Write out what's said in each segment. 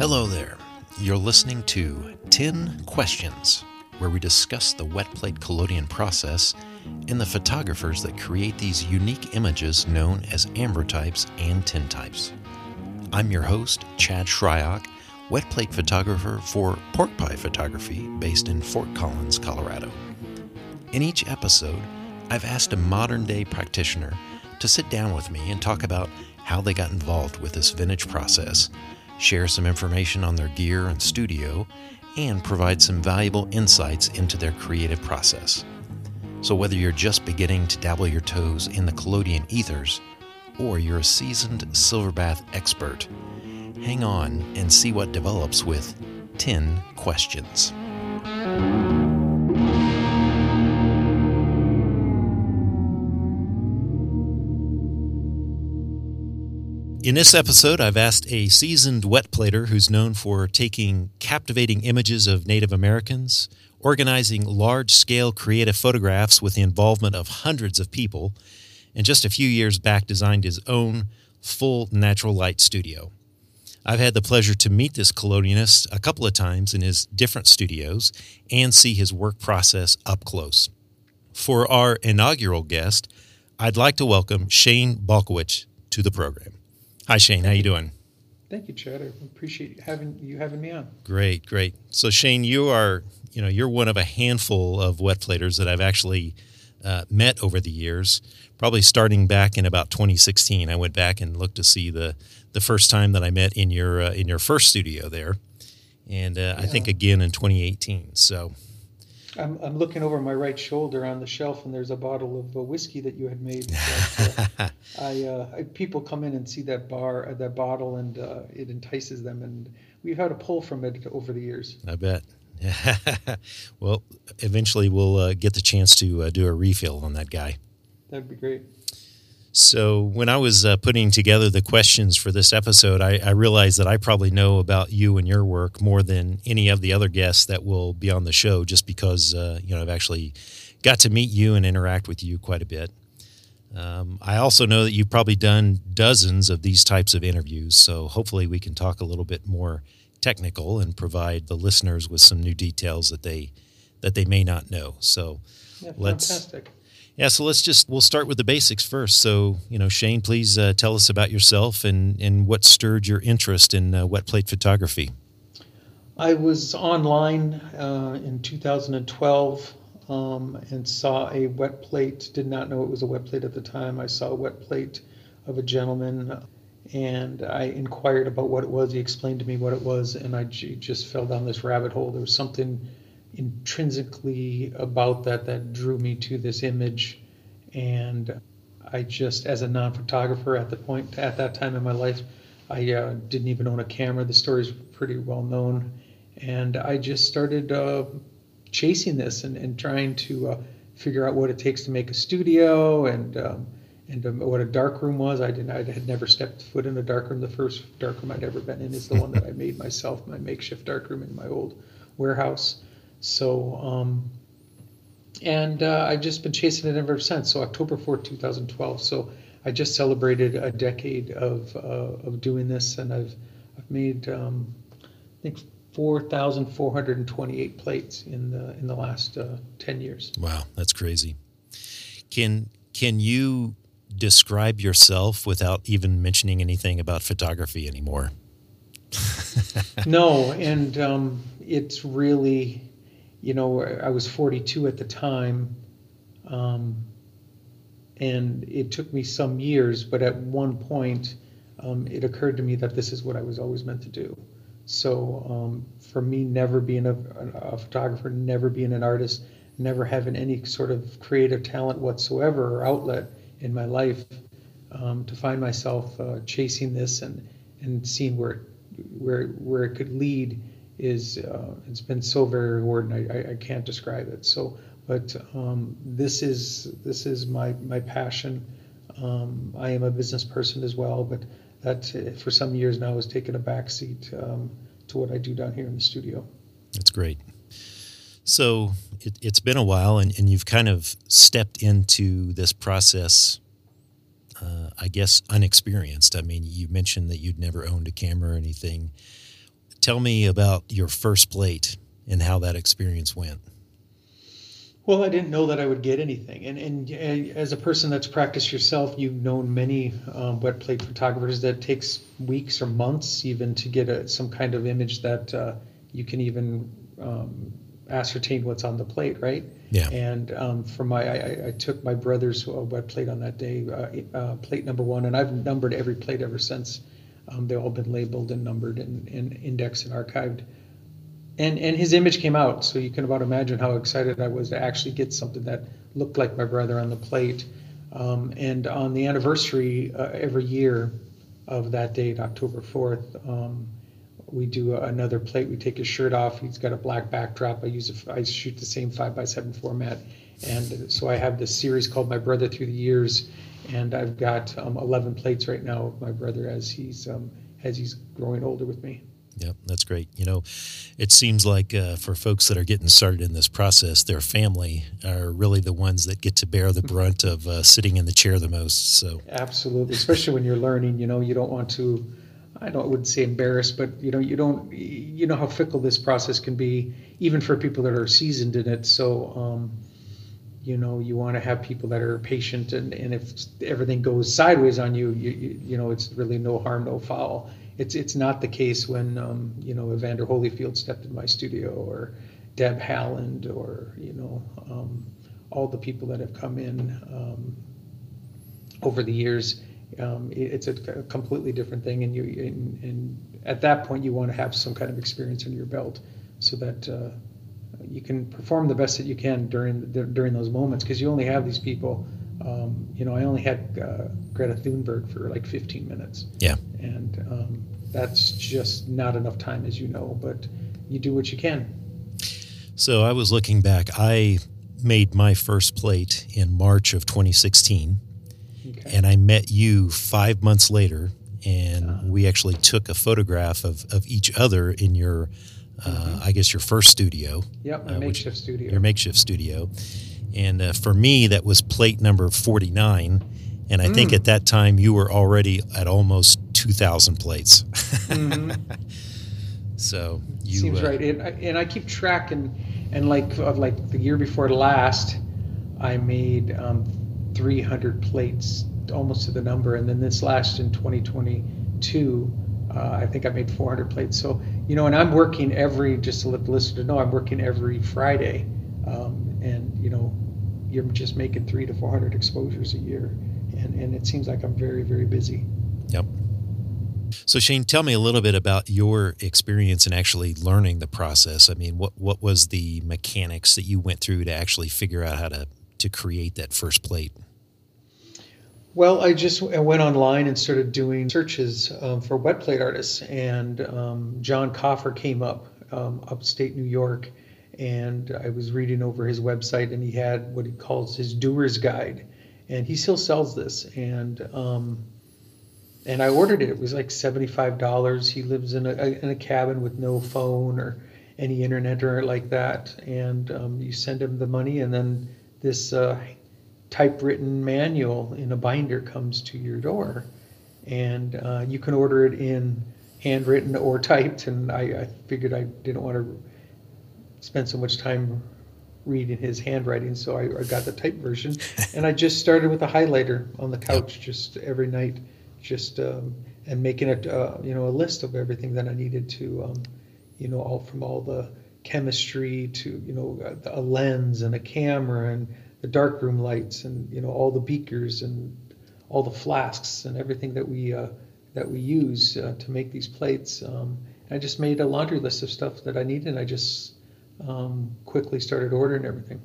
Hello there. You're listening to Tin Questions, where we discuss the wet plate collodion process and the photographers that create these unique images known as ambrotypes and tintypes. I'm your host, Chad Shryock, wet plate photographer for Pork Pie Photography based in Fort Collins, Colorado. In each episode, I've asked a modern day practitioner to sit down with me and talk about how they got involved with this vintage process, share some information on their gear and studio, and provide some valuable insights into their creative process. So, whether you're just beginning to dabble your toes in the collodion ethers, or you're a seasoned silverbath expert, hang on and see what develops with Tin Questions. In this episode, I've asked a seasoned wet plater who's known for taking captivating images of Native Americans, organizing large scale creative photographs with the involvement of hundreds of people, and just a few years back designed his own full natural light studio. I've had the pleasure to meet this collodionist a couple of times in his different studios and see his work process up close. For our inaugural guest, I'd like to welcome Shane Balkowitsch to the program. Hi, Shane. How you doing? Thank you, Chad. I appreciate having you having me on. Great, great. So, Shane, you are you know you're one of a handful of wet platers that I've actually uh, met over the years. Probably starting back in about 2016, I went back and looked to see the the first time that I met in your uh, in your first studio there, and uh, yeah. I think again in 2018. So I'm, I'm looking over my right shoulder on the shelf, and there's a bottle of uh, whiskey that you had made. That, uh, I, uh, I, people come in and see that bar, uh, that bottle, and uh, it entices them. And we've had a pull from it over the years. I bet. well, eventually we'll uh, get the chance to do a refill on that guy. That'd be great. So, when I was uh, putting together the questions for this episode, I, I, realized that I probably know about you and your work more than any of the other guests that will be on the show, just because uh, you know I've actually got to meet you and interact with you quite a bit. Um, I also know that you've probably done dozens of these types of interviews, so hopefully we can talk a little bit more technical and provide the listeners with some new details that they that they may not know. So, yeah, let's. Fantastic yeah, so let's just we'll start with the basics first. So, you know, Shane, please uh, tell us about yourself and and what stirred your interest in uh, wet plate photography. I was online uh, in 2012 um, and saw a wet plate. Did not know it was a wet plate at the time. I saw a wet plate of a gentleman, and I inquired about what it was. He explained to me what it was, and I just fell down this rabbit hole. There was something intrinsically about that that drew me to this image and i just as a non-photographer at the point at that time in my life i uh, didn't even own a camera the story's pretty well known and i just started uh, chasing this and, and trying to uh, figure out what it takes to make a studio and um, and um, what a dark room was. I didn't. I had never stepped foot in a dark room. The first dark room I'd ever been in is the one that I made myself, my makeshift dark room in my old warehouse. So, um, and uh, I've just been chasing it ever since. So October 4th, 2012. So I just celebrated a decade of, uh, of doing this, and I've, I've made, um, I think, 4,428 plates in the in the last uh, 10 years. Wow, that's crazy. Can can you describe yourself without even mentioning anything about photography anymore? no, and um, it's really you know, I was 42 at the time, um, and it took me some years, but at one point, um, it occurred to me that this is what I was always meant to do. So um, for me, never being a, a, photographer, never being an artist, never having any sort of creative talent whatsoever or outlet in my life, um, to find myself uh, chasing this and and seeing where where where it could lead is uh, it's been so very rewarding. I, I, can't describe it. So, but um, this is this is my my passion. Um, I am a business person as well, but that for some years now has taken a backseat um, to what I do down here in the studio. That's great. So it, has been a while, and, and you've kind of stepped into this process. Uh, I guess unexperienced. I mean, you mentioned that you'd never owned a camera or anything tell me about your first plate and how that experience went. Well, I didn't know that I would get anything, and and, and as a person that's practiced yourself, you've known many um, wet plate photographers that takes weeks or months even to get a, some kind of image that uh, you can even um, ascertain what's on the plate, right? Yeah. And um, for my, I, I, took my brother's uh, wet plate on that day, uh, uh, plate number one, and I've numbered every plate ever since. Um, they've all been labeled and numbered and, and indexed and archived and and his image came out, so you can about imagine how excited I was to actually get something that looked like my brother on the plate. Um, and on the anniversary uh, every year of that date, October 4th, um, we do another plate. We take his shirt off. He's got a black backdrop. I use a, I shoot the same five by seven format, and so I have this series called My Brother Through the Years, and I've got um, 11 plates right now of my brother as he's um, as he's growing older with me. Yep, that's great. You know, it seems like uh, for folks that are getting started in this process, their family are really the ones that get to bear the brunt of uh, sitting in the chair the most. So absolutely, especially when you're learning, you know, you don't want to. I don't I wouldn't say embarrassed, but you know, you don't. You know how fickle this process can be, even for people that are seasoned in it. So. Um, you know you want to have people that are patient and, and if everything goes sideways on you, you you know it's really no harm no foul it's it's not the case when um, you know Evander Holyfield stepped in my studio or Deb Haaland or you know um, all the people that have come in um, over the years. Um, it, it's a, a, completely different thing, and you and, and, at that point you want to have some kind of experience under your belt so that. Uh, you can perform the best that you can during the, during those moments because you only have these people um, you know, I only had uh, Greta Thunberg for like 15 minutes. Yeah. And um, that's just not enough time, as you know, but you do what you can. So I was looking back. I made my first plate in March of 2016. Okay. And I met you five months later, and uh-huh. we actually took a photograph of, of each other in your, mm-hmm. I guess, your first studio. Yep, my uh, makeshift studio. Your makeshift studio. And uh, for me, that was plate number 49. And I mm. think at that time you were already at almost 2,000 plates. Mm-hmm. so you. Seems uh, right. And I, and I keep track, and, and like, of like the year before last, I made um, 300 plates almost to the number. And then this last in 2022, uh, I think I made 400 plates. So, you know, and I'm working every, just to let the listener know, I'm working every Friday. Um, and, you know, you're just making three to 400 exposures a year. And, and it seems like I'm very, very busy. Yep. So Shane, tell me a little bit about your experience in actually learning the process. I mean, what what was the mechanics that you went through to actually figure out how to to create that first plate? Well, I just I went online and started doing searches um, for wet plate artists, and um, John Coffer came up, um, upstate New York, and I was reading over his website, and he had what he calls his doer's guide, and he still sells this, and um, and I ordered it. It was like seventy five dollars. He lives in a in a cabin with no phone or any internet or like that, and um, you send him the money, and then this uh, typewritten manual in a binder comes to your door, and uh, you can order it in handwritten or typed. And I, I figured I didn't want to spend so much time reading his handwriting, so I, I got the typed version, and I just started with a highlighter on the couch, just every night, just um, and making a uh, you know a list of everything that I needed to, um, you know, all from all the chemistry to you know a, a lens and a camera and the darkroom lights and you know all the beakers and all the flasks and everything that we uh, that we use uh, to make these plates. Um, I just made a laundry list of stuff that I needed. and I just um, quickly started ordering everything.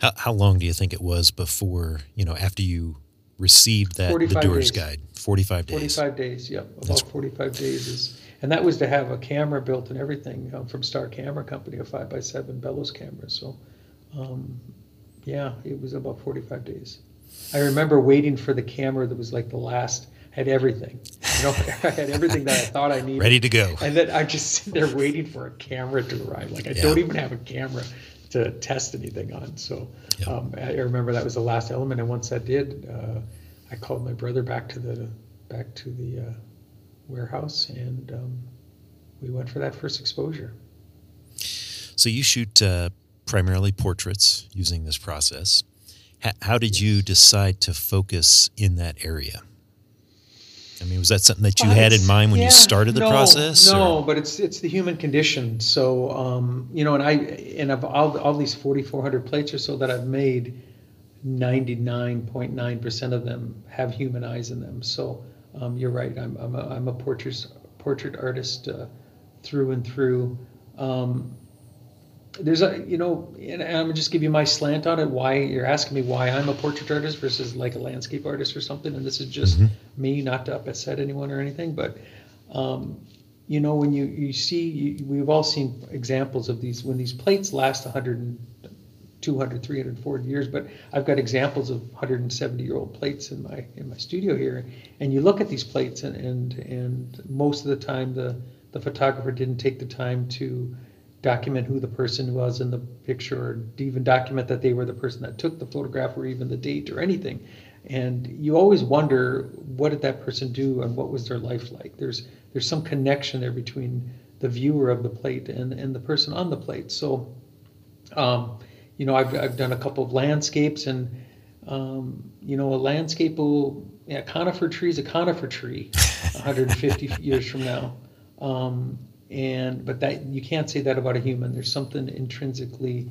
How, how long do you think it was before, you know, after you received that the doer's days. guide? 45 days. 45 days, yep. About That's... 45 days is, and that was to have a camera built and everything um, from Star Camera Company, a 5 by 7 bellows camera. So, um, yeah, it was about 45 days. I remember waiting for the camera that was like the last had everything. You know, I had everything that I thought I needed. Ready to go. And then I just sit there waiting for a camera to arrive. Like I yeah. don't even have a camera to test anything on. So yep. um, I remember that was the last element. And once that did, uh, I called my brother back to the back to the uh, warehouse and um, we went for that first exposure. So you shoot uh, primarily portraits using this process. H- how did you decide to focus in that area? I mean, was that something that you well, had in mind when yeah, you started the no, process? No, or? but it's it's the human condition. So um, you know, and I and of all, all these forty four hundred plates or so that I've made, ninety nine point nine percent of them have human eyes in them. So um, you're right. I'm I'm a, I'm a portrait portrait artist uh, through and through. Um, there's a you know and i'm gonna just give you my slant on it why you're asking me why i'm a portrait artist versus like a landscape artist or something and this is just mm-hmm. me not to upset anyone or anything but um, you know when you you see you, we've all seen examples of these when these plates last 100 200 300 400 years but i've got examples of 170 year old plates in my in my studio here and you look at these plates and and and most of the time the the photographer didn't take the time to document who the person was in the picture or even document that they were the person that took the photograph or even the date or anything. And you always wonder what did that person do and what was their life like? There's there's some connection there between the viewer of the plate and and the person on the plate. So um, you know I've, I've done a couple of landscapes and um, you know a landscape will yeah, conifer tree is a conifer tree 150 years from now. Um, and but that you can't say that about a human. There's something intrinsically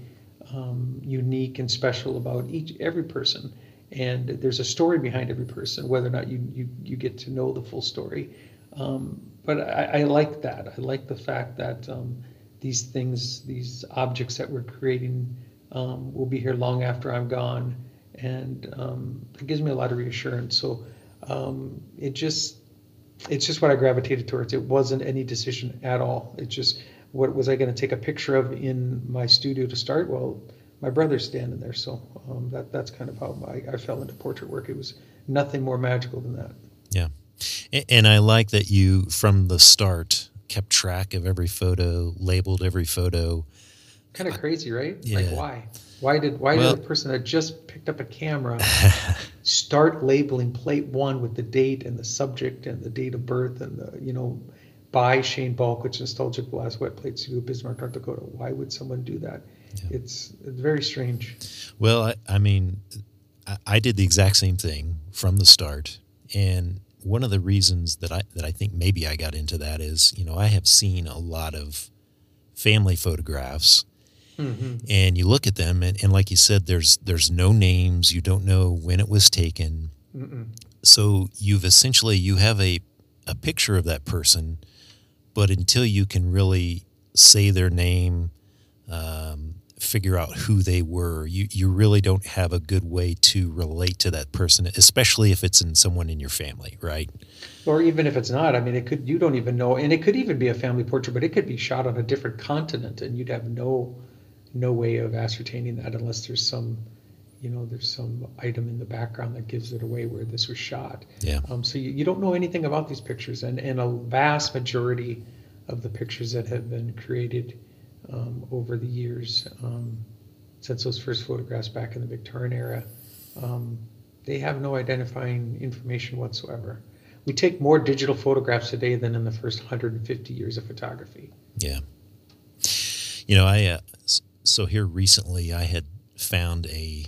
um, unique and special about each every person, and there's a story behind every person, whether or not you you, you get to know the full story. Um, but I, I, like that. I like the fact that um, these things, these objects that we're creating, um, will be here long after I'm gone, and um, it gives me a lot of reassurance. So um, it just it's just what I gravitated towards. It wasn't any decision at all. It's just what was I going to take a picture of in my studio to start? Well, my brother's standing there, so um, that that's kind of how I, I fell into portrait work. It was nothing more magical than that. Yeah, and I like that you from the start kept track of every photo, labeled every photo. Kind of crazy, right? Yeah. Like why? Why did why well, did a person that just picked up a camera start labeling plate one with the date and the subject and the date of birth and the you know by Shane Balkowitsch Nostalgic Glass Wet Plate Studio Bismarck, North Dakota? Why would someone do that? Yeah. It's, it's very strange. Well, I, I mean, I, I did the exact same thing from the start, and one of the reasons that I that I think maybe I got into that is you know I have seen a lot of family photographs Mm-hmm. And you look at them, and, and, like you said, there's there's no names. You don't know when it was taken. Mm-mm. So you've essentially you have a a picture of that person, but until you can really say their name, um, figure out who they were, you you really don't have a good way to relate to that person, especially if it's in someone in your family, right? Or even if it's not, I mean, it could you don't even know, and it could even be a family portrait, but it could be shot on a different continent, and you'd have no no way of ascertaining that unless there's some you know there's some item in the background that gives it away where this was shot. Yeah. Um, so you, you don't know anything about these pictures and and a vast majority of the pictures that have been created um, over the years um, since those first photographs back in the Victorian era um, they have no identifying information whatsoever. We take more digital photographs today than in the first 150 years of photography. Yeah. You know i uh, so here recently, I had found a,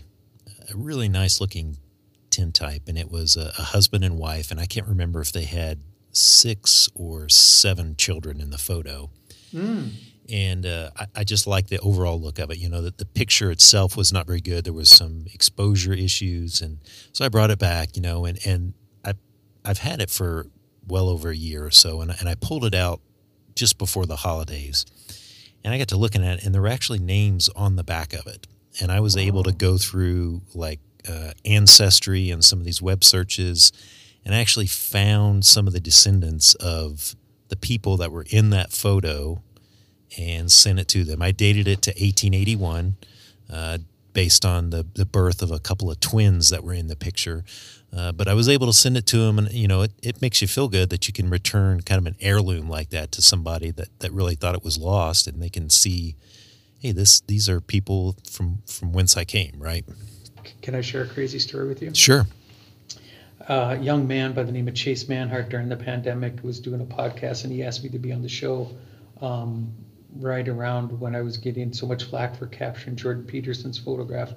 a really nice looking tintype, and it was a, a husband and wife, and I can't remember if they had six or seven children in the photo. Mm. And uh, I, I, just like the overall look of it. You know, that the picture itself was not very good. There was some exposure issues, and so I brought it back. You know, and and I I've had it for well over a year or so, and and I pulled it out just before the holidays, and I got to looking at it, and there were actually names on the back of it. And I was wow. able to go through like uh, ancestry and some of these web searches, and I actually found some of the descendants of the people that were in that photo and sent it to them. I dated it to 1881. Uh, based on the, the birth of a couple of twins that were in the picture. Uh, but I was able to send it to him, and you know, it, it makes you feel good that you can return kind of an heirloom like that to somebody that, that really thought it was lost, and they can see, hey, this these are people from from whence I came, right? Can I share a crazy story with you? Sure. a young man by the name of Chase Manhart during the pandemic was doing a podcast, and he asked me to be on the show um, right around when I was getting so much flack for capturing Jordan Peterson's photograph.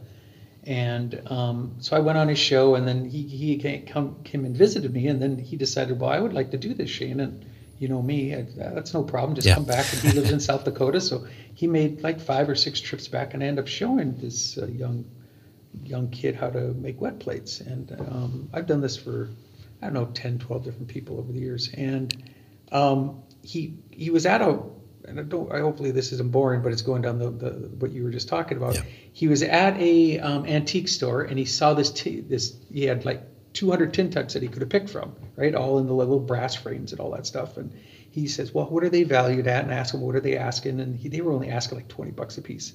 And um, so I went on his show, and then he, he came, came and visited me, and then he decided, well, I would like to do this, Shane. And you know me, I, that's no problem. Just Yeah. come back. And he lives in South Dakota, so he made like five or six trips back, and I ended up showing this uh, young young kid how to make wet plates. And um, I've done this for I don't know 10, 12 different people over the years. And um, he he was at a and I don't I hopefully this isn't boring, but it's going down the, the what you were just talking about. Yeah. He was at a um, antique store and he saw this t- this he had like 200 tin types that he could have picked from, right? All in the little brass frames and all that stuff. And he says, "Well, what are they valued at?" And I asked him, "What are they asking?" And he, they were only asking like 20 bucks a piece.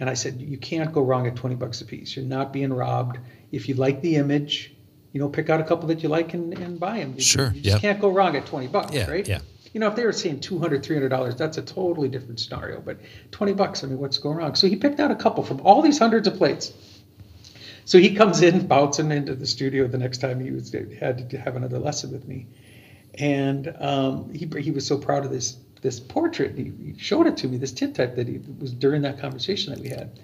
And I said, "You can't go wrong at 20 bucks a piece. You're not being robbed. If you like the image, you know, pick out a couple that you like and, and buy them. You, Sure, You just yep. can't go wrong at 20 bucks, Yeah, right? yeah. You know, if they were saying 200 $300, that's a totally different scenario. But 20 bucks, I mean, what's going wrong? So he picked out a couple from all these hundreds of plates. So he comes in, bouncing into the studio the next time he was had to have another lesson with me, and um, he he was so proud of this this portrait. He, he showed it to me, this tin type that he was during that conversation that we had,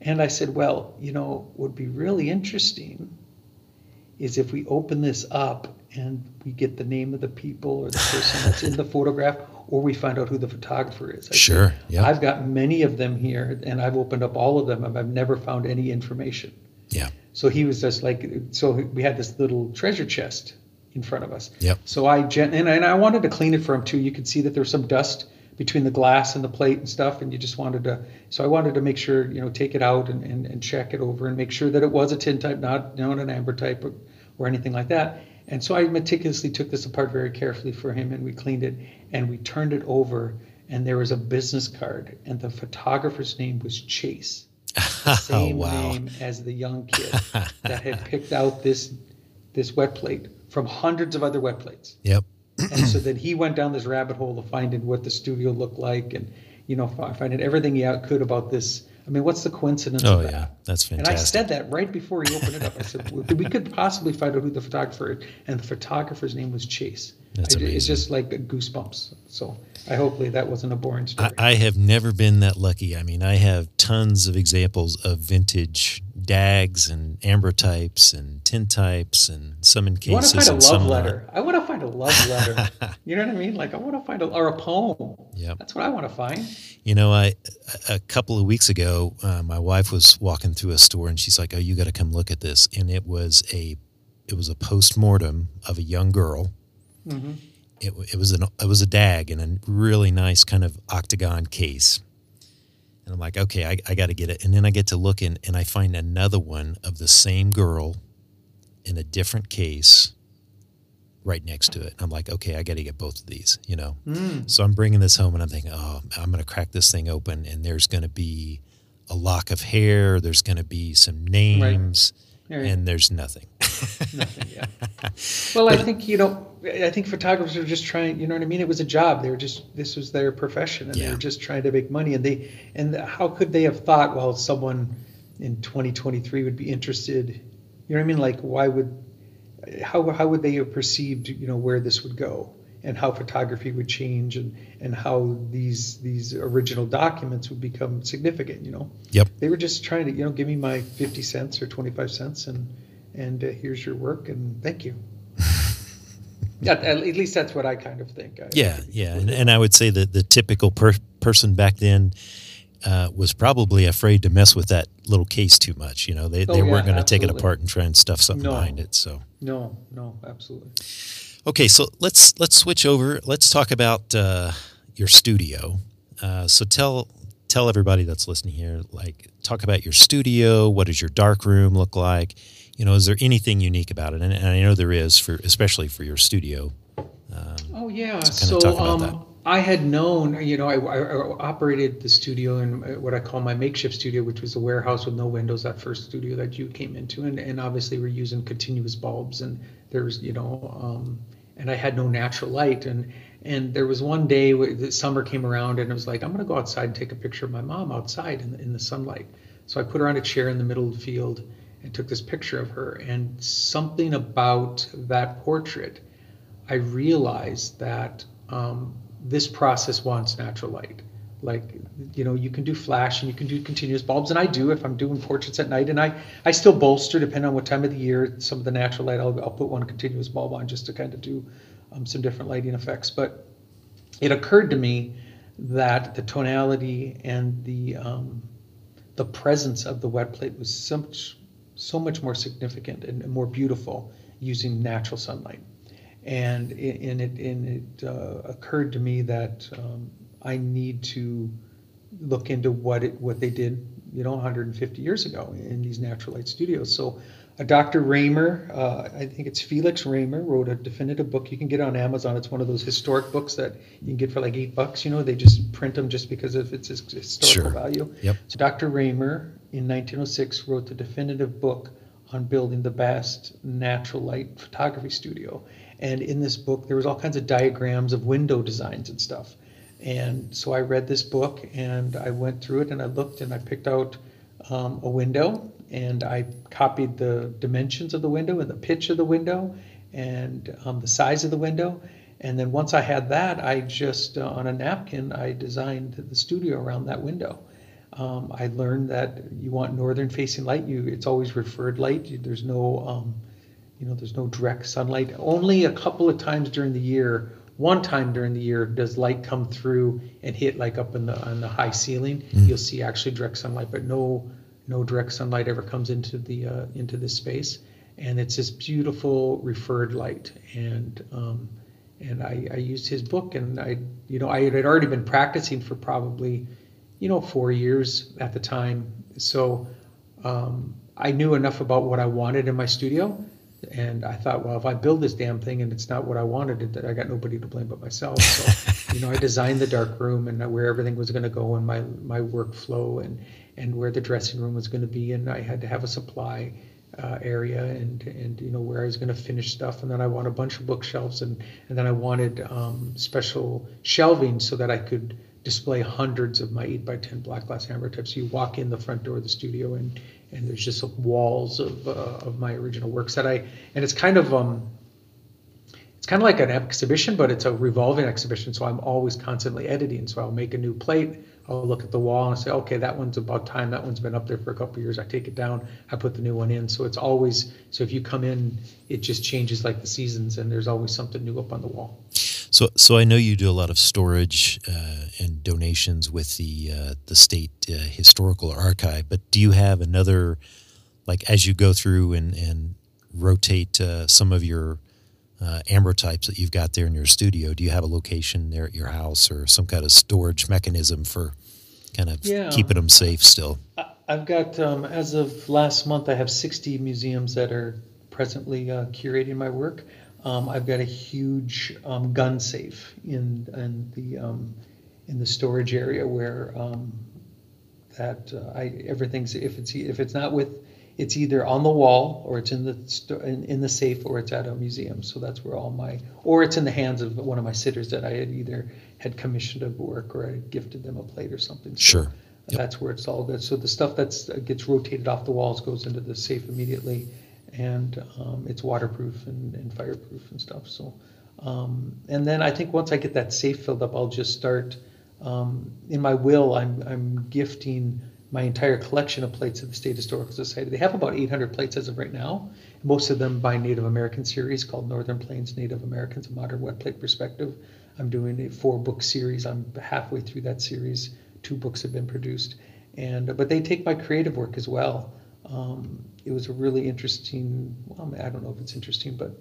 and I said, well, you know, would be really interesting is if we open this up and we get the name of the people or the person that's in the photograph, or we find out who the photographer is. I Sure. Yeah. I've got many of them here, and I've opened up all of them, and I've never found any information. Yeah. So he was just like, so we had this little treasure chest in front of us. Yep. So I gen- and I, and I wanted to clean it for him too. You could see that there was some dust between the glass and the plate and stuff, and you just wanted to. So I wanted to make sure, you know, take it out and, and, and check it over and make sure that it was a tin type, not not an ambrotype or, or anything like that. And so I meticulously took this apart very carefully for him, and we cleaned it and we turned it over, and there was a business card, and the photographer's name was Chase Oh, same wow. name as the young kid that had picked out this this wet plate from hundreds of other wet plates. Yep. And so then he went down this rabbit hole of finding what the studio looked like and you know fi- finding everything he could about this. I mean, what's the coincidence Oh of that? yeah, that's fantastic. And I said that right before he opened it up. I said we could possibly find out who the photographer is, and the photographer's name was Chase. That's I- It's just like goosebumps. So I hopefully that wasn't a boring story. I, I have never been that lucky. I mean, I have tons of examples of vintage dags and ambrotypes and tin types and some in cases. I want to find a love not. letter. I want to find a love letter. you know what I mean? Like I want to find a or a poem. Yeah, That's what I want to find. You know, I a couple of weeks ago, uh, my wife was walking through a store and she's like, "Oh, you got to come look at this." And it was a it was a post mortem of a young girl. hmm It, it was an it was a dag in a really nice kind of octagon case. And I'm like, okay, I, I got to get it. And then I get to look in, and I find another one of the same girl in a different case right next to it. I'm like, okay, I got to get both of these, you know. Mm. So I'm bringing this home, and I'm thinking, oh, I'm going to crack this thing open, and there's going to be a lock of hair. There's going to be some names, There- and there's nothing. Nothing, yeah. Well, I think you know. I think photographers are just trying. You know what I mean? It was a job. They were just. This was their profession, and they were just trying to make money. And they. And how could they have thought? Well, someone in 2023 would be interested. You know what I mean? Like, why would? How how would they have perceived? You know where this would go, and how photography would change, and and how these these original documents would become significant. You know. Yep. They were just trying to, you know, give me my 50 cents or 25 cents and and uh, here's your work and thank you. yeah, at, at least that's what I kind of think. I, Yeah, yeah, and, and I would say that the typical per- person back then uh, was probably afraid to mess with that little case too much. You know, they, Oh, they yeah, weren't going to take it apart and try and stuff something No. behind it. So, No, no, absolutely. Okay, so let's let's switch over. Let's talk about uh, your studio. Uh, so tell tell everybody that's listening here, like, talk about your studio. What does your dark room look like? You know, is there anything unique about it? And, and I know there is for especially for your studio. Oh yeah. So about um, I had known, you know, I, I, I operated the studio in uh, what I call my makeshift studio, which was a warehouse with no windows. That first studio that you came into, and, and obviously we're using continuous bulbs, and there's, you know, um, and I had no natural light, and and there was one day the summer came around, and I was like I'm gonna go outside and take a picture of my mom outside in the, in the sunlight. So I put her on a chair in the middle of the field, and took this picture of her. And something about that portrait, I realized that um, this process wants natural light. Like, you know, you can do flash and you can do continuous bulbs, and I do if I'm doing portraits at night. And I, I still bolster, depending on what time of the year, some of the natural light, I'll, I'll put one continuous bulb on just to kind of do um, some different lighting effects. But it occurred to me that the tonality and the um, the presence of the wet plate was so much, so much more significant and more beautiful using natural sunlight. And it, and it, and it uh, occurred to me that um, I need to look into what it, what they did, you know, 150 years ago in these natural light studios. So uh, Dr. Raymer, uh, I think it's Felix Raymer, wrote a definitive book. You can get on Amazon. It's one of those historic books that you can get for like eight bucks. You know, they just print them just because of its historical Sure. value. Yep. So Dr. Raymer in 1906 wrote the definitive book on building the best natural light photography studio. And in this book, there was all kinds of diagrams of window designs and stuff. And so I read this book and I went through it and I looked and I picked out um, a window and I copied the dimensions of the window and the pitch of the window and um, the size of the window. And then once I had that, I just uh, on a napkin I designed the studio around that window. Um, I learned that you want northern facing light. You it's always referred light. There's no um, you know there's no direct sunlight. Only a couple of times during the year. One time during the year does light come through and hit like up in the on the high ceiling. You'll see actually direct sunlight, but no no direct sunlight ever comes into the uh, into this space. And it's this beautiful referred light. And um, and I, I used his book and I you know I had already been practicing for probably you know four years at the time so um, I knew enough about what I wanted in my studio and I thought well if I build this damn thing and it's not what I wanted that I got nobody to blame but myself. So you know I designed the dark room and where everything was going to go and my my workflow and and where the dressing room was going to be. And I had to have a supply uh, area and and you know where I was going to finish stuff. And then I wanted a bunch of bookshelves and and then I wanted um, special shelving so that I could display hundreds of my 8 by 10 black glass ambrotypes. You walk in the front door of the studio and and there's just walls of uh, of my original works that I and it's kind of um it's kind of like an exhibition, but it's a revolving exhibition. So I'm always constantly editing. So I'll make a new plate. I'll look at the wall and say, okay, that one's about time. That one's been up there for a couple years. I take it down. I put the new one in. So it's always so if you come in, it just changes like the seasons, and there's always something new up on the wall. So, so I know you do a lot of storage uh, and donations with the uh, the state uh, historical archive. But do you have another, like, as you go through and and rotate uh, some of your uh, ambrotypes that you've got there in your studio? Do you have a location there at your house or some kind of storage mechanism for kind of Yeah. keeping them safe still? I've got, um, as of last month, I have 60 museums that are presently uh, curating my work. Um, I've got a huge um, gun safe in, in the um, in the storage area where um, that uh, I everything's if it's if it's not with it's either on the wall or it's in the sto- in, in the safe or it's at a museum. So that's where all my or it's in the hands of one of my sitters that I had either had commissioned a work or I had gifted them a plate or something. So Sure. Yep. that's where it's all good. So the stuff that's uh, gets rotated off the walls goes into the safe immediately, and um, it's waterproof and, and fireproof and stuff. So, um, and then I think once I get that safe filled up, I'll just start. Um, in my will, I'm I'm gifting my entire collection of plates to the State Historical Society. They have about 800 plates as of right now, most of them by Native American series called Northern Plains Native Americans: A Modern Wet Plate Perspective. I'm doing a four-book series. I'm halfway through that series. Two books have been produced, and but they take my creative work as well. Um, it was a really interesting. Well, I don't know if it's interesting, but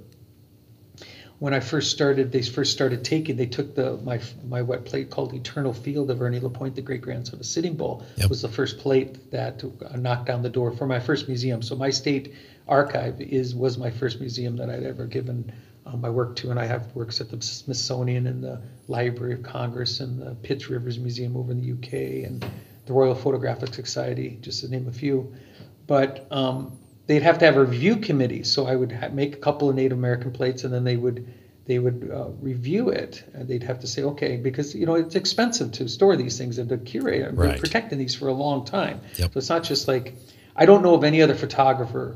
when I first started, they first started taking. They took the my my wet plate called Eternal Field of Ernie Lapointe, the great grandson of Sitting Bull. Yep. Was the first plate that uh, knocked down the door for my first museum. So my state archive is was my first museum that I'd ever given my work to, and I have works at the Smithsonian and the Library of Congress and the Pitts Rivers Museum over in the UK and the Royal Photographic Society, just to name a few. But um, they'd have to have a review committee. So I would ha- make a couple of Native American plates, and then they would they would uh, review it, and they'd have to say, okay, because you know it's expensive to store these things and to curate. and Right. protecting these for a long time. Yep. So it's not just like I don't know of any other photographer.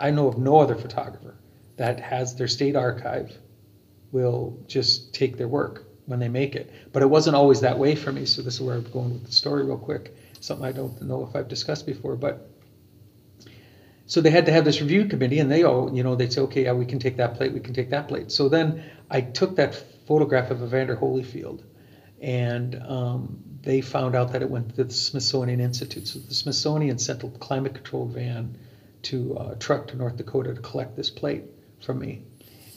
I know of no other photographer that has their state archive will just take their work when they make it. But it wasn't always that way for me. So this is where I'm going with the story real quick. Something I don't know if I've discussed before, but so they had to have this review committee and they all you know they'd say okay yeah we can take that plate we can take that plate. So then i took that photograph of evander holyfield and um, they found out that it went to the smithsonian institute. So the smithsonian sent a climate controlled van to uh, truck to north dakota to collect this plate from me.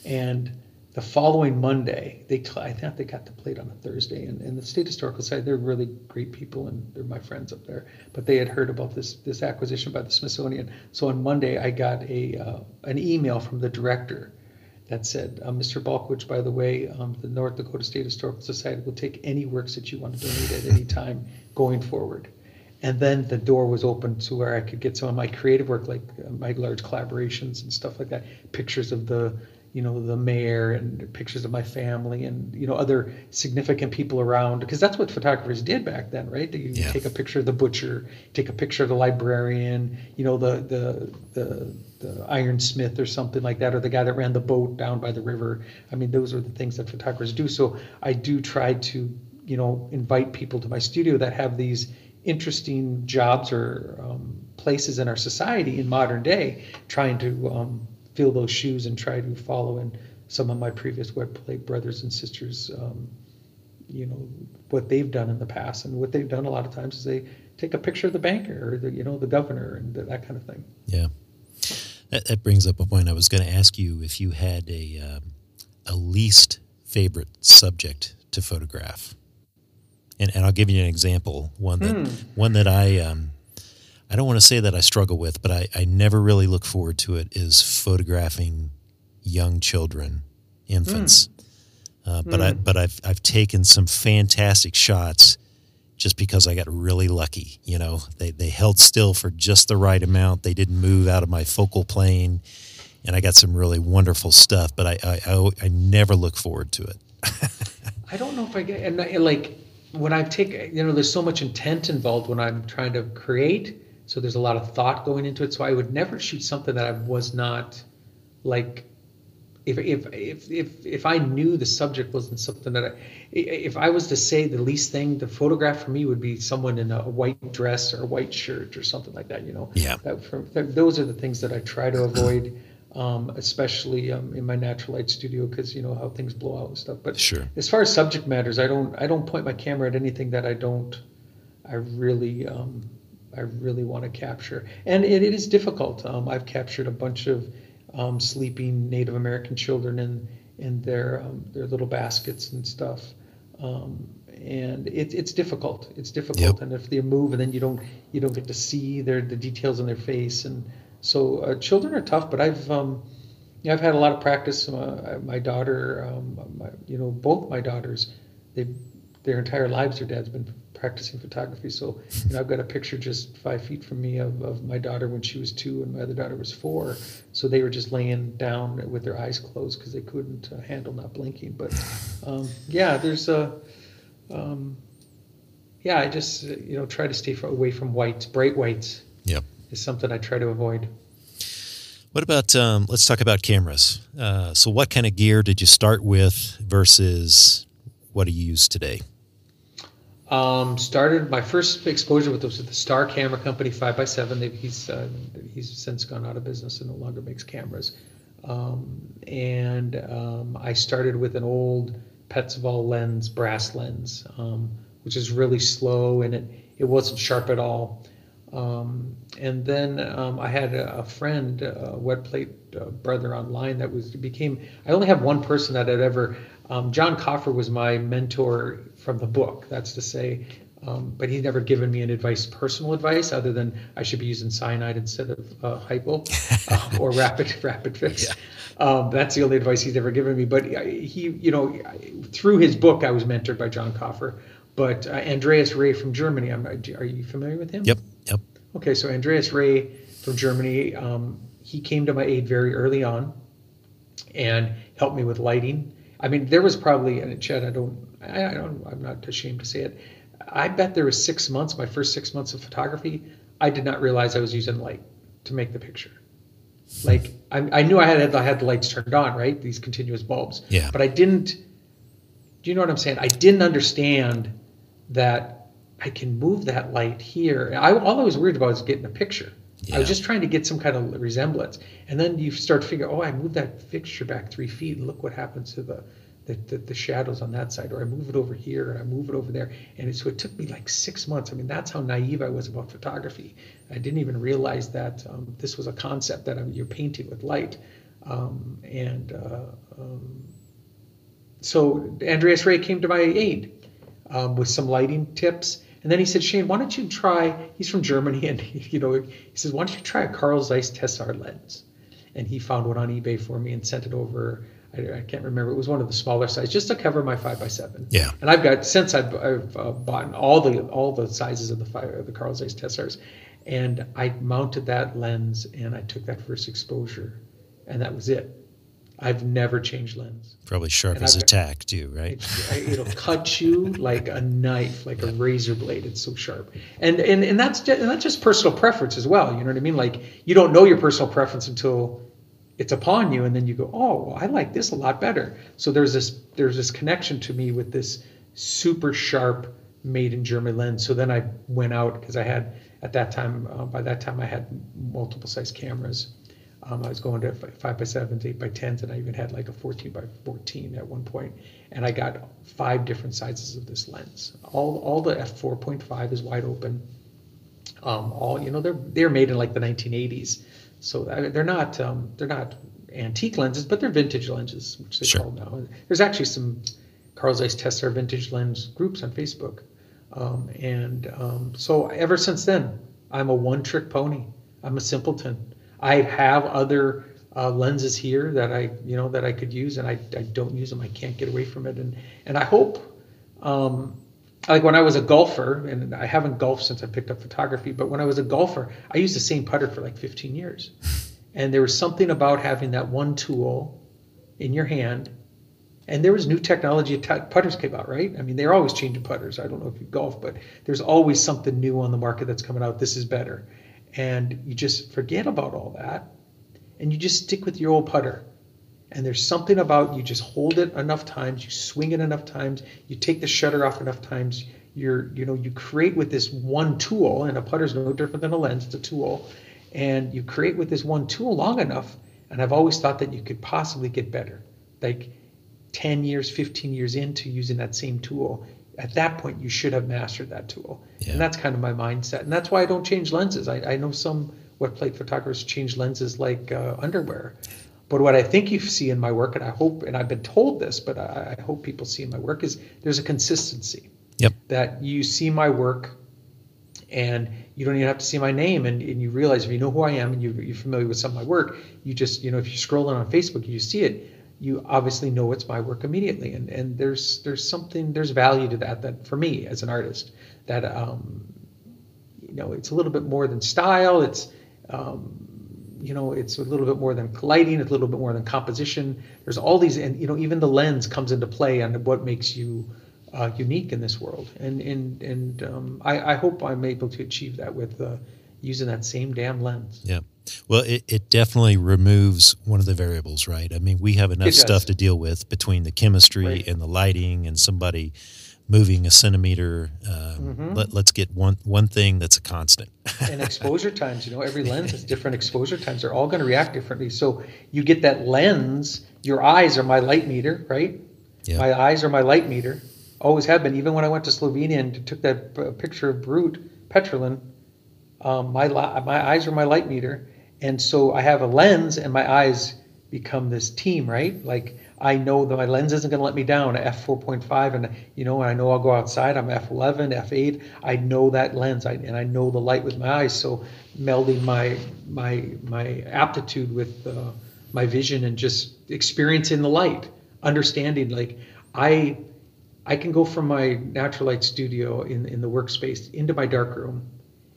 And the following Monday, they I think they got the plate on a Thursday, and, and the State Historical Society they're really great people and they're my friends up there. But they had heard about this this acquisition by the Smithsonian. So on Monday, I got a uh, an email from the director that said, uh, "Mr. Balkowitsch, by the way, um, the North Dakota State Historical Society will take any works that you want to donate at any time going forward." And then the door was open to where I could get some of my creative work, like uh, my large collaborations and stuff like that, pictures of the you know the mayor and pictures of my family and you know other significant people around because that's what photographers did back then right? You yeah. take a picture of the butcher take a picture of the librarian you know the the the the ironsmith or something like that or the guy that ran the boat down by the river. I mean those are the things that photographers do. So i do try to you know invite people to my studio that have these interesting jobs or um, places in our society in modern day trying to um, fill those shoes and try to follow in some of my previous wet plate brothers and sisters, um, you know, what they've done in the past. And what they've done a lot of times is they take a picture of the banker or the, you know, the governor and that kind of thing. Yeah. That, that brings up a point. I was going to ask you if you had a, um, a least favorite subject to photograph. And, and I'll give you an example. One that, hmm. one that I, um, I don't want to say that I struggle with, but I, I never really look forward to it is photographing young children, infants. Mm. Uh, but mm. I but I've I've taken some fantastic shots just because I got really lucky. You know, they they held still for just the right amount. They didn't move out of my focal plane, and I got some really wonderful stuff. But I I, I, I never look forward to it. I don't know if I get and like when I take you know there's so much intent involved when I'm trying to create so there's a lot of thought going into it. So I would never shoot something that I was not like if if if if if I knew the subject wasn't something that I if I was to say the least thing, the photograph for me would be someone in a white dress or a white shirt or something like that. You know, yeah. That, for, that, those are the things that I try to avoid, um, especially um, in my natural light studio because you know how things blow out and stuff. But sure. as far as subject matters, I don't I don't point my camera at anything that I don't I really um, I really want to capture. And it, it is difficult. Um, I've captured a bunch of um, sleeping Native American children in in their um, their little baskets and stuff. Um, and it, it's difficult. It's difficult. Yep. And if they move, and then you don't you don't get to see their the details on their face. And so uh, children are tough. But I've um, I've had a lot of practice. Uh, my daughter, um, my, you know, both my daughters, they their entire lives, their dad's been practicing photography. So, you know, I've got a picture just five feet from me of, of my daughter when she was two and my other daughter was four. So they were just laying down with their eyes closed because they couldn't uh, handle not blinking. But um, yeah, there's a, um, yeah, I just, you know, try to stay away from whites, bright whites. Yep. Is something I try to avoid. What about, um, let's talk about cameras. Uh, so, what kind of gear did you start with versus what do you use today? Um, started my first exposure with was with the Star Camera Company five by seven. He's uh, he's since gone out of business and no longer makes cameras. Um, and um, I started with an old Petzval lens, brass lens, um, which is really slow and it it wasn't sharp at all. Um, and then um, I had a, a friend, a wet plate uh, brother online that was became. I only have one person that had ever. John Coffer was my mentor from the book. That's to say, um, but he's never given me an advice, personal advice, other than I should be using cyanide instead of uh, hypo uh, or rapid rapid fix. Yeah. Um, that's the only advice he's ever given me. But he, you know, through his book, I was mentored by John Coffer. But uh, Andreas Reh from Germany, I'm, are you familiar with him? Yep. Yep. Okay, so Andreas Reh from Germany, um, he came to my aid very early on, and helped me with lighting. I mean, there was probably, and Chad, I don't I, I don't, I'm not ashamed to say it. I bet there was six months, my first six months of photography, I did not realize I was using light to make the picture. Like I, I knew I had I had the lights turned on, right? These continuous bulbs. Yeah. But I didn't. Do you know what I'm saying? I didn't understand that I can move that light here. I, all I was worried about was getting a picture. Yeah. I was just trying to get some kind of resemblance. And then you start to figure, oh, I moved that fixture back three feet, and look what happens to the the, the, the shadows on that side. Or I move it over here, and I move it over there. And it, so it took me like six months. I mean, that's how naive I was about photography. I didn't even realize that um, this was a concept that I'm, you're painting with light. Um, and uh, um, so Andreas Reh came to my aid um, with some lighting tips. And then he said, Shane, why don't you try? He's from Germany, and you know, he says, why don't you try a Carl Zeiss Tessar lens? And he found one on eBay for me and sent it over. I, I can't remember. It was one of the smaller sizes, just to cover my five by seven. Yeah. And I've got since I've, I've uh, bought all the all the sizes of the five, of the Carl Zeiss Tessars, and I mounted that lens and I took that first exposure, and that was it. I've never changed lens. Probably sharp as a tack too, right? It, it'll cut you like a knife, like a razor blade. It's so sharp, and and and that's just, and that's just personal preference as well. You know what I mean? Like you don't know your personal preference until it's upon you, and then you go, oh, I like this a lot better. So there's this there's this connection to me with this super sharp made in germany lens. So then I went out because I had at that time uh, by that time I had multiple size cameras. Um, I was going to five by sevens, eight by tens, and I even had like a 14 by 14 at one point. And I got five different sizes of this lens. All all the f4.5 is wide open. Um, all you know, they're they're made in like the 1980s, so I- they're not um, they're not antique lenses, but they're vintage lenses, which they Sure. call now. And There's actually some Carl Zeiss Tessar vintage lens groups on Facebook, um, and um, so ever since then, I'm a one-trick pony. I'm a simpleton. I have other uh, lenses here that I, you know, that I could use, and I, I don't use them. I can't get away from it, and and I hope, um, like when I was a golfer, and I haven't golfed since I picked up photography, but when I was a golfer, I used the same putter for like 15 years, and there was something about having that one tool in your hand. And there was new technology. Putters came out, right? I mean, they're always changing putters. I don't know if you golf, but there's always something new on the market that's coming out. This is better, and you just forget about all that, and you just stick with your old putter. And there's something about you just hold it enough times, you swing it enough times, you take the shutter off enough times. You're, you know, you create with this one tool, and a putter's no different than a lens. It's a tool, and you create with this one tool long enough. And I've always thought that you could possibly get better, like 10 years, 15 years into using that same tool. At that point, you should have mastered that tool, Yeah. and that's kind of my mindset. And that's why I don't change lenses. I, I know some wet plate photographers change lenses like uh, underwear. But what I think you see in my work, and I hope, and I've been told this, but I, I hope people see in my work, is there's a consistency. Yep. That you see my work, and you don't even have to see my name, and, and you realize if you know who I am and you, you're familiar with some of my work, you just, you know, if you're scrolling on Facebook, and you see it, you obviously know it's my work immediately. And and there's there's something there's value to that that for me as an artist that um, you know it's a little bit more than style. It's um, you know it's a little bit more than lighting. It's a little bit more than composition. There's all these and you know even the lens comes into play on what makes you uh, unique in this world. And and and um, I, I hope I'm able to achieve that with uh, using that same damn lens. Yeah. Well, it, it definitely removes one of the variables, right? I mean, we have enough stuff to deal with between the chemistry Right. and the lighting and somebody moving a centimeter. Um, Mm-hmm. let, let's get one one thing that's a constant. and exposure times you know every lens has different exposure times they're all going to react differently so you get that lens your eyes are my light meter right Yeah. my eyes are my light meter always have been even when i went to slovenia and took that picture of Borut Peterlin um, my, li- my eyes are my light meter and so i have a lens and my eyes become this team right like i know that my lens isn't going to let me down at f4.5 and you know i know i'll go outside i'm f11 f8 i know that lens I, and i know the light with my eyes so melding my my my aptitude with uh, my vision and just experiencing the light understanding like i i can go from my natural light studio in in the workspace into my dark room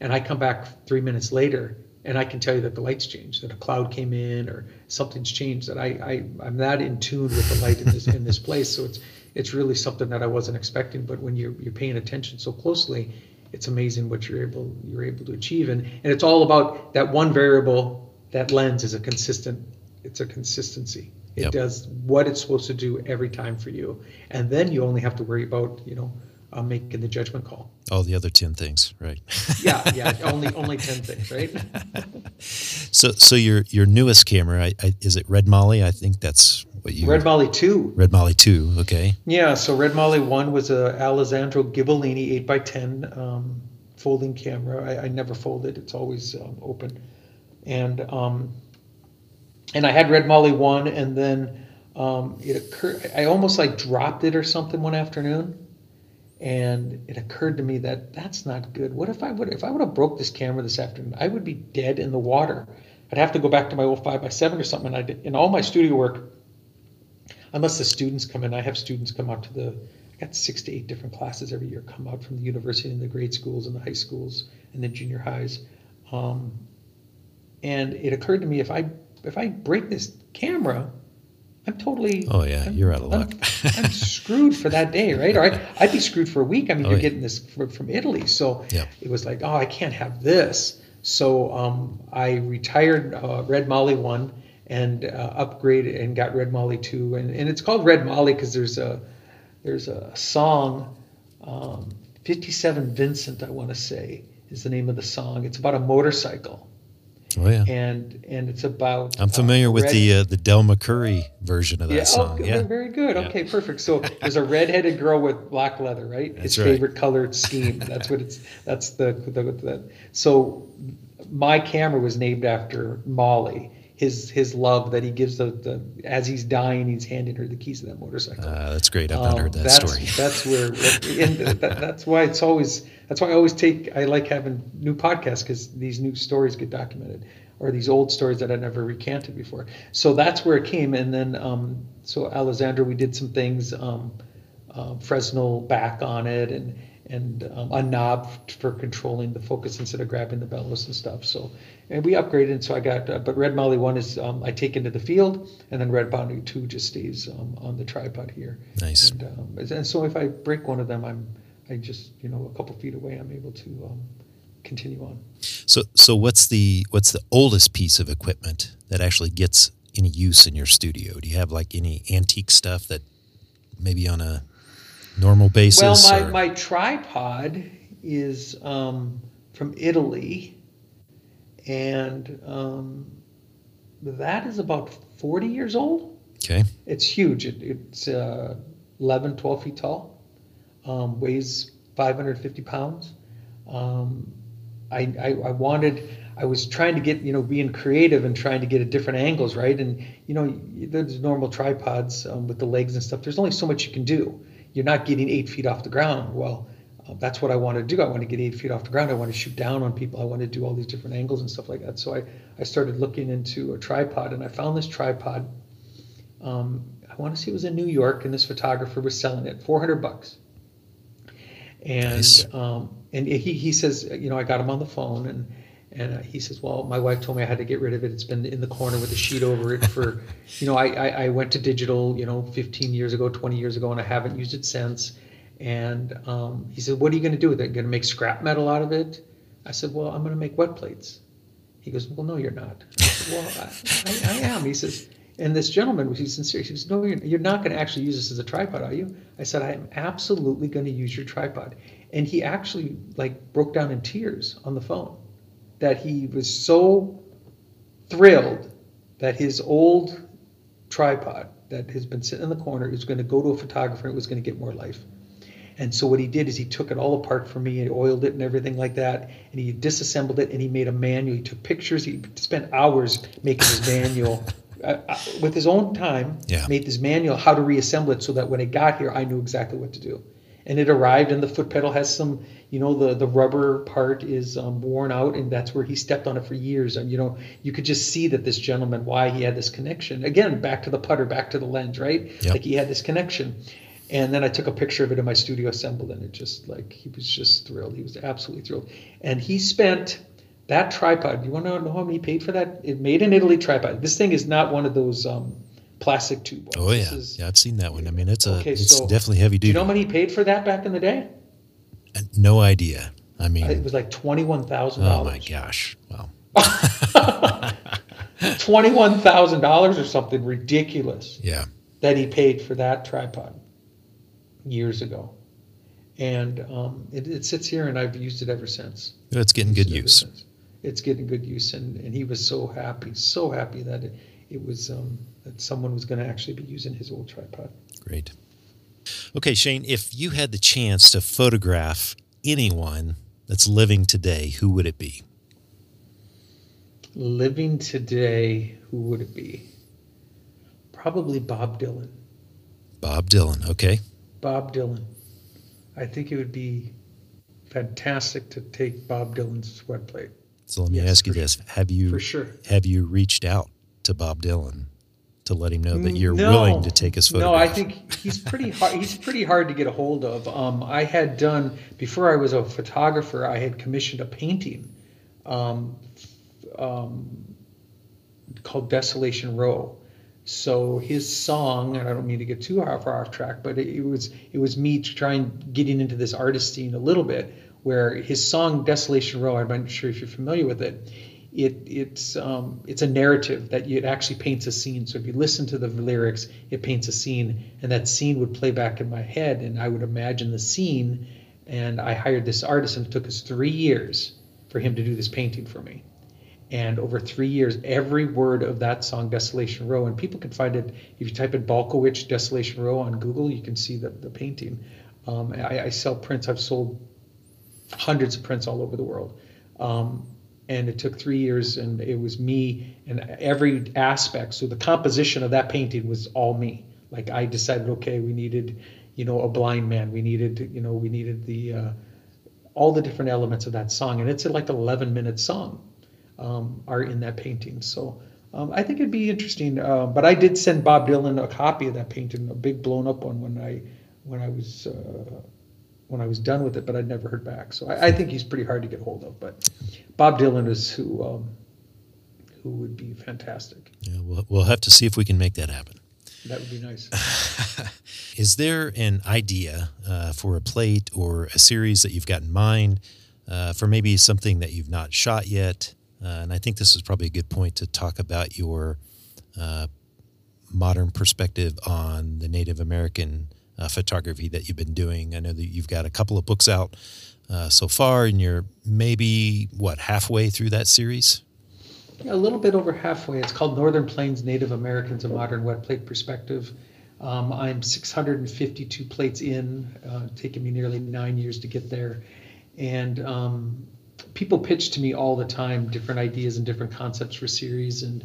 and I come back three minutes later and I can tell you that the lights changed, that a cloud came in or something's changed, that I, I I'm that in tune with the light in this in this place. So it's it's really something that I wasn't expecting. But when you're you're paying attention so closely, it's amazing what you're able you're able to achieve. And and it's all about that one variable. That lens is a consistent. It's a consistency. It Yep. does what it's supposed to do every time for you, and then you only have to worry about you know uh, making the judgment call. All the other ten things, right? Yeah, yeah. only only ten things, right? So, so your your newest camera I, I, is it Red Molly? I think that's what you Red Molly two. Red Molly two. Okay, Yeah, so Red Molly One was a Alessandro Ghibellini eight x ten um, folding camera. I, I never fold it; it's always um, open. And um, and I had Red Molly One, and then um, it occurred. I almost like dropped it or something one afternoon, and it occurred to me that that's not good. What if I would if I would have broke this camera this afternoon? I would be dead in the water. I'd have to go back to my old five by seven or something. And I did in all my studio work unless the students come in. I have students come out to the. I got six to eight different classes every year come out from the university and the grade schools and the high schools and the junior highs. Um, and it occurred to me if I if I break this camera, I'm totally. Oh, yeah, I'm- you're out of I'm- luck. I'm screwed for that day, right? Or I, I'd be screwed for a week. I mean, Oh, you're yeah. getting this from, from Italy, so Yep. it was like, oh, I can't have this. So um, I retired uh, Red Molly one and uh, upgraded and got Red Molly two, and, and it's called Red Molly because there's a there's a song, um, 57 Vincent, I want to say is the name of the song. It's about a motorcycle, oh yeah. and and it's about. I'm familiar uh, with red- the uh, the Del McCoury version of that yeah, song. oh, yeah, very good. Yeah. Okay, perfect. So there's a redheaded girl with black leather, right? That's His right. favorite color scheme. That's what it's. That's the, the, the so my camera was named after Molly. His his love that he gives the, the as he's dying, he's handing her the keys to that motorcycle. Uh, that's great. I've not Um, heard that that's, story. That's where, that, that's why it's always, that's why I always take, I like having new podcasts because these new stories get documented or these old stories that I never recanted before. So that's where it came. And then, um, so Alessandro, we did some things, um, uh, Fresnel back on it and, and um, a knob for controlling the focus instead of grabbing the bellows and stuff. So, and we upgraded. So I got, uh, but Red Molly one is um, I take into the field, and then Red Molly two just stays um, on the tripod here. Nice. And, um, and so if I break one of them, I'm I just you know a couple feet away, I'm able to um, continue on. So, so what's the what's the oldest piece of equipment that actually gets any use in your studio? Do you have like any antique stuff that maybe on a normal basis? Well, my, or- my tripod is um, from Italy, and um, that is about 40 years old. okay, It's huge. It, it's uh, 11, 12 feet tall, um, weighs 550 pounds. Um, I, I, I wanted, I was trying to get, you know, being creative and trying to get at different angles, right? And, you know, there's normal tripods um, with the legs and stuff. There's only so much you can do. You're not getting eight feet off the ground. Well, uh, that's what I want to do. I want to get eight feet off the ground. I want to shoot down on people. I want to do all these different angles and stuff like that. So I, I started looking into a tripod and I found this tripod um, I want to say it was in New York, and this photographer was selling it 400 bucks. And Nice. um, and he, he says, you know, I got him on the phone, and and uh, he says, well, my wife told me I had to get rid of it. It's been in the corner with a sheet over it for, you know, I, I, I went to digital, you know, 15 years ago, 20 years ago, and I haven't used it since. And um, he said, what are you going to do with it? Going to make scrap metal out of it? I said, well, I'm going to make wet plates. He goes, well, no, you're not. I said, well, I, I, I am. He says, and this gentleman, was he's sincere. He says, no, you're, you're not going to actually use this as a tripod, are you? I said, I am absolutely going to use your tripod. And he actually like broke down in tears on the phone that he was so thrilled that his old tripod that has been sitting in the corner is going to go to a photographer and it was going to get more life. And so what he did is he took it all apart for me, he oiled it and everything like that, and he disassembled it and he made a manual. He took pictures. He spent hours making his manual uh, uh, with his own time. Yeah. Made this manual how to reassemble it so that when it got here, I knew exactly what to do. And it arrived, and the foot pedal has some, you know, the the rubber part is um, worn out, and that's where he stepped on it for years. And you know, you could just see that this gentleman, why he had this connection. Again, back to the putter, back to the lens, right? Yep. Like he had this connection. And then I took a picture of it in my studio, assembled, and it just like he was just thrilled. He was absolutely thrilled. And he spent that tripod. You want to know how many he paid for that? It made in Italy tripod. This thing is not one of those um, plastic tube ones. oh yeah, is- yeah, I've seen that one. I mean, it's a Okay, it's so definitely heavy duty. Do you know how many he paid for that back in the day? no idea. I mean, it was like twenty one thousand. dollars. Oh my gosh! Wow. Twenty-one thousand dollars or something ridiculous Yeah. that he paid for that tripod years ago, and um, it, it sits here, and I've used it ever since. It's getting good it use. It's getting good use, and, and he was so happy, so happy that it, it was um, that someone was going to actually be using his old tripod. Great. Okay, Shane, if you had the chance to photograph anyone that's living today, who would it be? Living today, who would it be? Probably Bob Dylan. Bob Dylan. Okay. Bob Dylan. I think it would be fantastic to take Bob Dylan's wet plate So let me Yes, ask you for this: Have you for sure. have you reached out to Bob Dylan to let him know that you're No. willing to take his photograph? No, I think he's pretty hard. He's pretty hard to get a hold of. Um, I had done before I was a photographer. I had commissioned a painting um, um, called Desolation Row. So his song, and I don't mean to get too far off track, but it, was it was me trying getting into this artist scene a little bit, where his song Desolation Row. I'm not sure if you're familiar with it. It it's um, it's a narrative that it actually paints a scene. So if you listen to the lyrics, it paints a scene, and that scene would play back in my head, and I would imagine the scene. And I hired this artist, and it took us three years for him to do this painting for me and over three years, every word of that song, Desolation Row, and people can find it if you type in Balkowitsch Desolation Row on Google, you can see the, the painting. Um, I, I sell prints. I've sold hundreds of prints all over the world. Um, and it took three years, and it was me and every aspect. So the composition of that painting was all me. Like I decided, okay, we needed, you know, a blind man. We needed, you know, we needed the uh, all the different elements of that song, and it's like an 11 minute song um, are in that painting. So um, I think it'd be interesting. Uh, but I did send Bob Dylan a copy of that painting, a big blown up one when I when I was uh, when I was done with it, but I'd never heard back. So I, I think he's pretty hard to get hold of. But Bob Dylan is who um, who would be fantastic. Yeah, we'll, we'll have to see if we can make that happen. That would be nice. Is there an idea uh, for a plate or a series that you've got in mind uh, for maybe something that you've not shot yet? Uh, and I think this is probably a good point to talk about your uh, modern perspective on the Native American uh, photography that you've been doing. I know that you've got a couple of books out uh, so far, and you're maybe, what, halfway through that series? A little bit over halfway. It's called Northern Plains Native Americans: A Modern Wet Plate Perspective. Um, I'm 652 plates in, uh, taking me nearly nine years to get there, and um, people pitch to me all the time different ideas and different concepts for series, and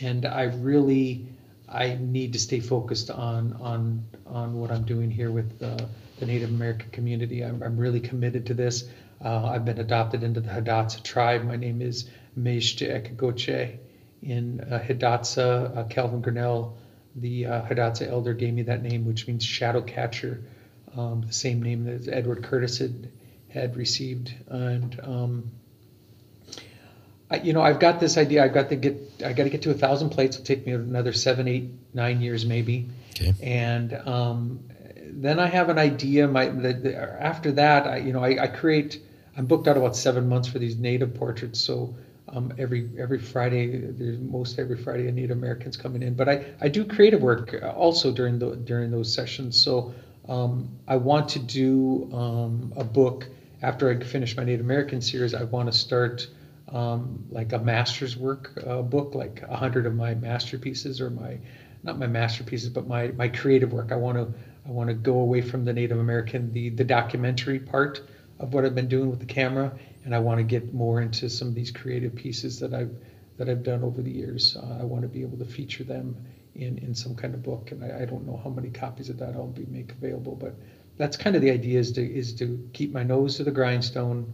and I really I need to stay focused on on on what I'm doing here with uh, the Native American community. I'm, I'm really committed to this. Uh, I've been adopted into the Hidatsa tribe. My name is Meshte Ekagoche. In uh, Hidatsa, uh, Calvin Grinnell, the uh, Hidatsa elder, gave me that name, which means shadow catcher, um, the same name that Edward Curtis had had received. And um, I, you know, I've got this idea. I've got to get. I got to get to a thousand plates. It'll take me another seven, eight, nine years maybe. Okay. And um, then I have an idea. My the, the, after that, I, you know, I, I create. I'm booked out about seven months for these native portraits. So um, every every Friday, there's most every Friday a Native Americans coming in. But I, I do creative work also during the during those sessions. So um, I want to do um, a book after I finish my Native American series. I want to start um, like a master's work uh, book, like a hundred of my masterpieces or my not my masterpieces, but my my creative work. I want to I want to go away from the Native American, the the documentary part of what I've been doing with the camera, and I want to get more into some of these creative pieces that I've that I've done over the years. Uh, I want to be able to feature them in in some kind of book, and I, I don't know how many copies of that I'll be make available, but that's kind of the idea is to is to keep my nose to the grindstone.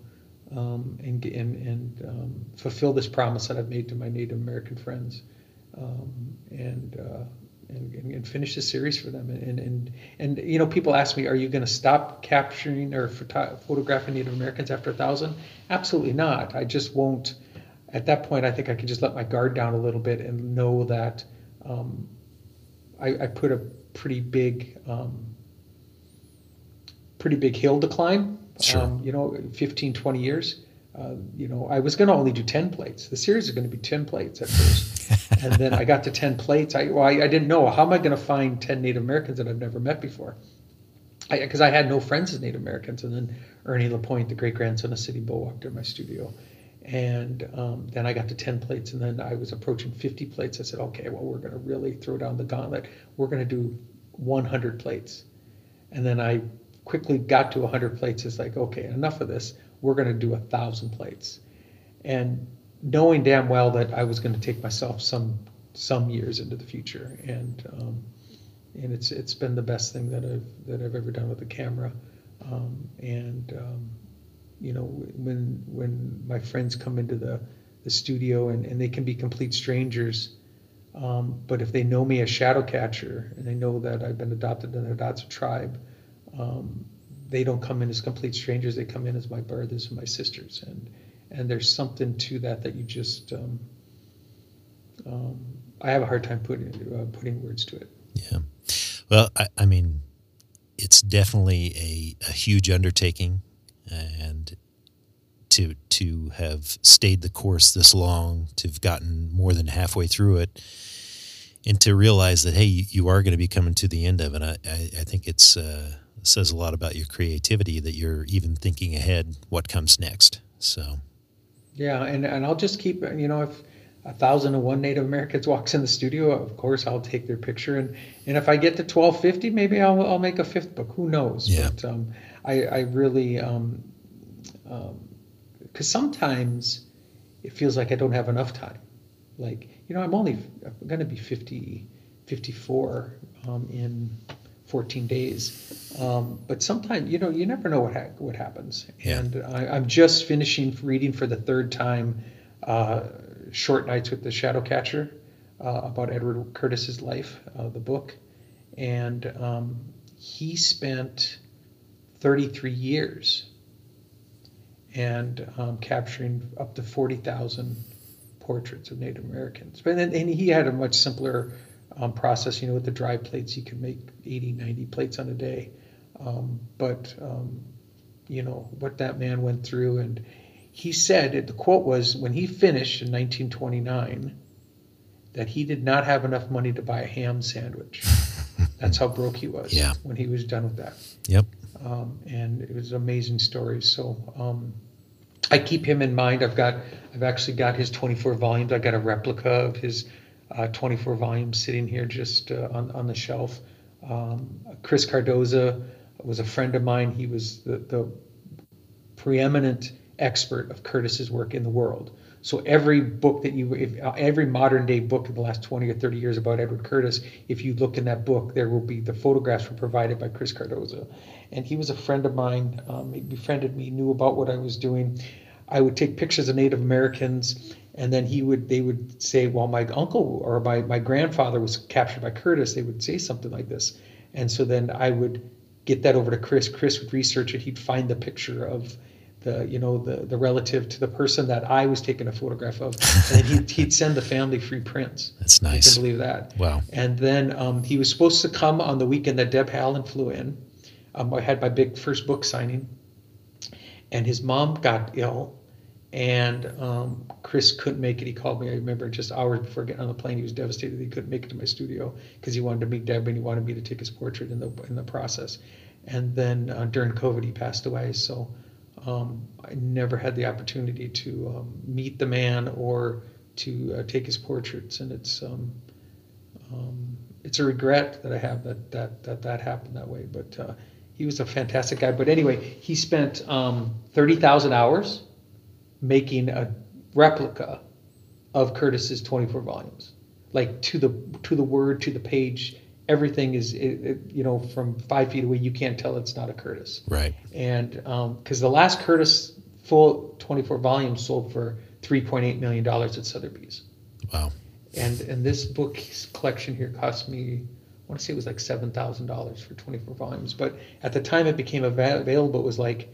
Um, and and, and um, fulfill this promise that I've made to my Native American friends, um, and, uh, and and finish the series for them. And and and you know, people ask me, are you going to stop capturing or photo- photographing Native Americans after a thousand? Absolutely not. I just won't. At that point, I think I can just let my guard down a little bit and know that um, I, I, put a pretty big, um, pretty big hill to climb Sure. Um, you know, 15, 20 years. Uh, you know, I was going to only do 10 plates. The series is going to be 10 plates at first. and then I got to 10 plates. I, well, I, I didn't know how am I going to find 10 Native Americans that I've never met before? Because I, I, had no friends as Native Americans. And then Ernie Lapointe, the great grandson of Sitting Bull, walked in my studio. And um, then I got to 10 plates. And then I was approaching 50 plates. I said, okay, well, we're going to really throw down the gauntlet. We're going to do 100 plates. And then I quickly got to 100 plates. It's like, okay, enough of this we're going to do a thousand plates. And knowing damn well that I was going to take myself some some years into the future, and um, and it's it's been the best thing that I've that I've ever done with the camera. Um, and um, you know when when my friends come into the the studio and, and they can be complete strangers. Um, but if they know me as Shadow Catcher and they know that I've been adopted in the Hidatsa tribe, um, they don't come in as complete strangers. They come in as my brothers and my sisters, and and there's something to that that you just um, um, I have a hard time putting uh, putting words to it. Yeah, well, I, I mean, it's definitely a, a huge undertaking, and to to have stayed the course this long, to have gotten more than halfway through it, and to realize that hey, you, you are going to be coming to the end of it. I I, I think it's. Uh, says a lot about your creativity that you're even thinking ahead what comes next. So, yeah, and, and I'll just keep, you know, if a thousand and one Native Americans walks in the studio, of course I'll take their picture, and and if I get to twelve fifty, maybe I'll I'll make a fifth book. Who knows? Yeah. But um, I I really um, um, because sometimes it feels like I don't have enough time. Like you know, I'm only I'm going to be 50, 54 um, in 14 days. Um, but sometimes, you know, you never know what ha- what happens. Yeah. And I, am just finishing reading for the third time uh, Short Nights with the Shadow Catcher uh, about Edward Curtis's life, uh, the book. And um, he spent 33 years and um, capturing up to 40,000 portraits of Native Americans. But and, and he had a much simpler um, process. You know, with the dry plates, he could make 80, 90 plates on a day. Um, but, um, you know, what that man went through. And he said, the quote was, when he finished in 1929, that he did not have enough money to buy a ham sandwich. That's how broke he was yeah. when he was done with that. Yep. Um, and it was an amazing stories. So um, I keep him in mind. I've got, I've actually got his 24 volumes. I've got a replica of his uh, 24 volumes sitting here just uh, on, on the shelf. Um, Chris Cardozo was a friend of mine. He was the, the preeminent expert of Curtis's work in the world. So every book that you, if, uh, every modern day book in the last 20 or 30 years about Edward Curtis, if you look in that book, there will be the photographs were provided by Chris Cardozo, and he was a friend of mine. Um, he befriended me, knew about what I was doing. I would take pictures of Native Americans and then he would they would say well my uncle or my, my grandfather was captured by curtis they would say something like this. And so then i would get that over to chris. Chris would research it. He'd find the picture of the you know the the relative to the person that i was taking a photograph of. And he'd, he'd send the family free prints. That's nice. I can believe that. Wow. And then um, he was supposed to come on the weekend that deb haaland flew in. Um, i had my big first book signing. And his mom got ill and um, Chris couldn't make it. He called me. I remember just hours before getting on the plane, he was devastated. that He couldn't make it to my studio because he wanted to meet Deb and he wanted me to take his portrait in the in the process. And then uh, during COVID, he passed away. So um, I never had the opportunity to um, meet the man or to uh, take his portraits, and it's um, um, it's a regret that I have that that that that happened that way. But uh, he was a fantastic guy. But anyway, he spent um, thirty thousand hours making a replica of Curtis's 24 volumes, like to the to the word, to the page. Everything is, it, it, you know, from five feet away, you can't tell it's not a Curtis. Right. And because um, the last Curtis full 24 volumes sold for 3.8 million dollars at Sotheby's. Wow. And and this book collection here cost me, I want to say it was like seven thousand dollars for 24 volumes. But at the time it became available, it was like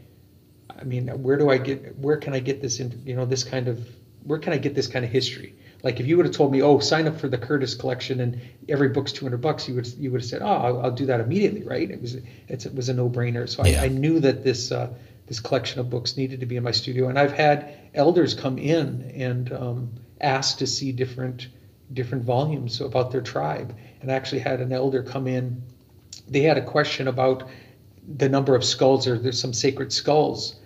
I mean, where do I get, where can I get this, in, you know, this kind of, where can I get this kind of history? Like if you would have told me, oh, sign up for the Curtis collection and every book's 200 bucks, you would you would have said, oh, I'll, I'll do that immediately, right? It was it was a no brainer. So yeah. I, I, knew that this uh, this collection of books needed to be in my studio. And I've had elders come in and um, ask to see different different volumes about their tribe. And I actually had an elder come in. They had a question about the number of skulls, or there's some sacred skulls,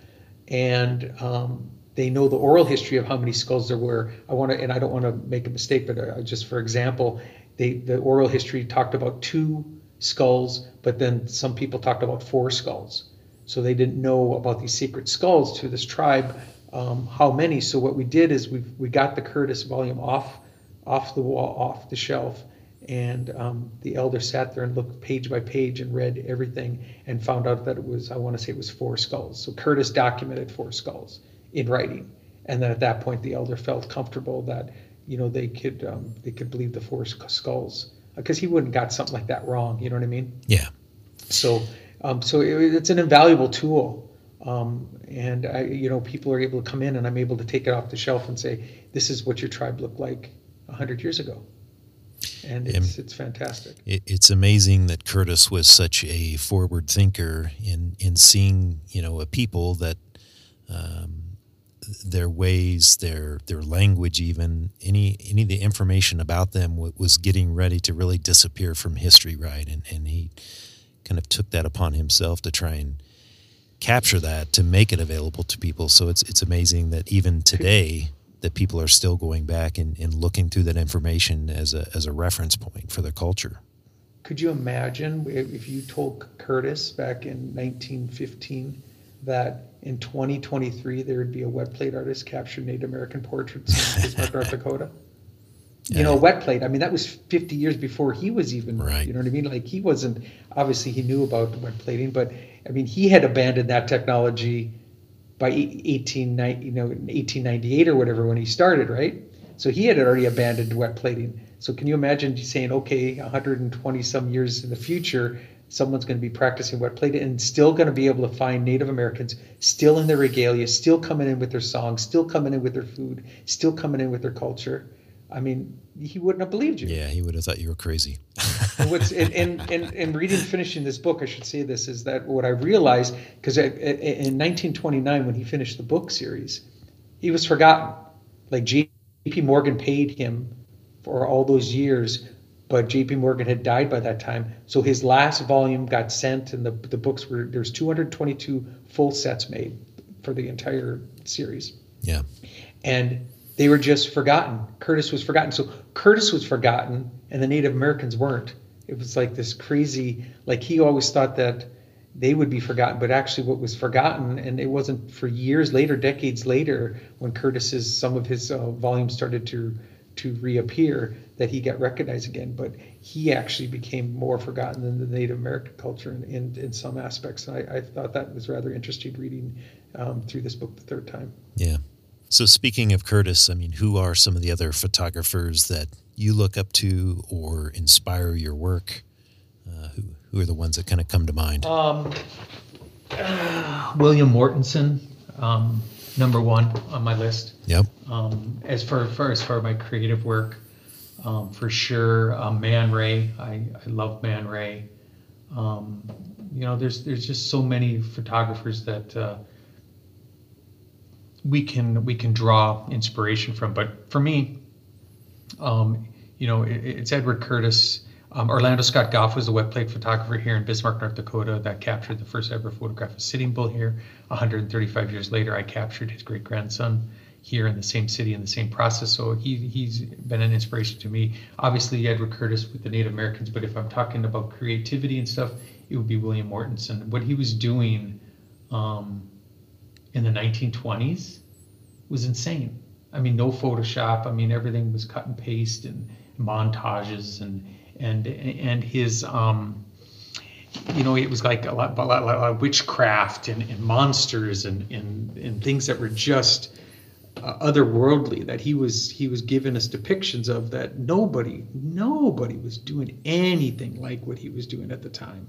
and um, they know the oral history of how many skulls there were. I want to, and I don't want to make a mistake, but uh, just for example, they, the oral history talked about two skulls, but then some people talked about four skulls. So they didn't know about these secret skulls to this tribe, um, how many. So what we did is we we got the Curtis volume off off the wall, off the shelf, and um, the elder sat there and looked page by page and read everything and found out that it was I want to say it was four skulls. So Curtis documented four skulls in writing, and then at that point the elder felt comfortable that you know they could um, they could believe the four skulls because he wouldn't got something like that wrong. You know what I mean? Yeah. So um, so it, it's an invaluable tool. Um, and I, you know, people are able to come in, and I'm able to take it off the shelf and say, "This is what your tribe looked like hundred years ago," and it's it's fantastic. It, it's amazing that Curtis was such a forward thinker in in seeing you know a people that um, their ways, their their language, even any any of the information about them was getting ready to really disappear from history, right? And and he kind of took that upon himself to try and capture that to make it available to people. So it's it's amazing that even today that people are still going back and, and looking through that information as a as a reference point for their culture. Could you imagine if you told Curtis back in 1915 that in 2023 there would be a wet plate artist capture Native American portraits in North Dakota? you know, wet plate. I mean, that was 50 years before he was even, right. you know what I mean? Like he wasn't, obviously he knew about wet plating, but I mean, he had abandoned that technology by 18, you know, 1898 or whatever when he started, right? So he had already abandoned wet plating. So can you imagine saying, okay, 120 some years in the future, someone's going to be practicing wet plating and still going to be able to find Native Americans still in their regalia, still coming in with their songs, still coming in with their food, still coming in with their culture I mean, he wouldn't have believed you. Yeah, he would have thought you were crazy. and what's in, in, in, in, reading finishing this book, I should say this is that what I realized because in 1929 when he finished the book series, he was forgotten. Like J.P. Morgan paid him for all those years, but J.P. Morgan had died by that time. So his last volume got sent, and the the books were there's 222 full sets made for the entire series. Yeah. And they were just forgotten. Curtis was forgotten. So Curtis was forgotten, and the Native Americans weren't. It was like this crazy, like he always thought that they would be forgotten, but actually, what was forgotten, and it wasn't for years later, decades later, when Curtis's some of his uh, volumes started to to reappear, that he got recognized again. But he actually became more forgotten than the Native American culture in in, in some aspects. And I, I, thought that was rather interesting reading um, through this book the third time. Yeah. So, speaking of Curtis, I mean, who are some of the other photographers that you look up to or inspire your work? Uh, who, who are the ones that kind of come to mind? Um, uh, William Mortensen, um, number one on my list. Yep. Um, as far, far as far my creative work, um, for sure, uh, Man Ray. I, I love Man Ray. Um, you know, there's there's just so many photographers that uh, we can we can draw inspiration from. But for me, um, you know, it, it's Edward Curtis. Um, Orlando Scott Goff was the wet plate photographer here in Bismarck, North Dakota, that captured the first ever photograph of Sitting Bull here. 135 years later, I captured his great grandson here in the same city in the same process. So he he's been an inspiration to me. Obviously, Edward Curtis with the Native Americans, but if I'm talking about creativity and stuff, it would be William Mortensen. What he was doing. Um, in the 1920s was insane. I mean, no Photoshop. I mean, everything was cut and paste and montages and and and his um, you know, it was like a lot, a lot, a lot of witchcraft and, and monsters and, and and things that were just uh, otherworldly that he was he was giving us depictions of that nobody nobody was doing anything like what he was doing at the time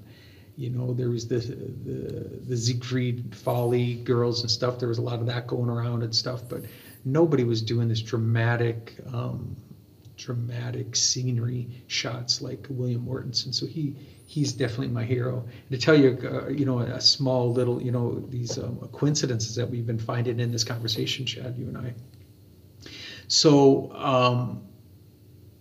you know, there was the the the Ziegfeld Folly girls and stuff. There was a lot of that going around and stuff, but nobody was doing this dramatic, um, dramatic scenery shots like William Mortensen. So he he's definitely my hero. And to tell you, uh, you know, a small little, you know, these um, coincidences that we've been finding in this conversation, Chad, you and I. So um,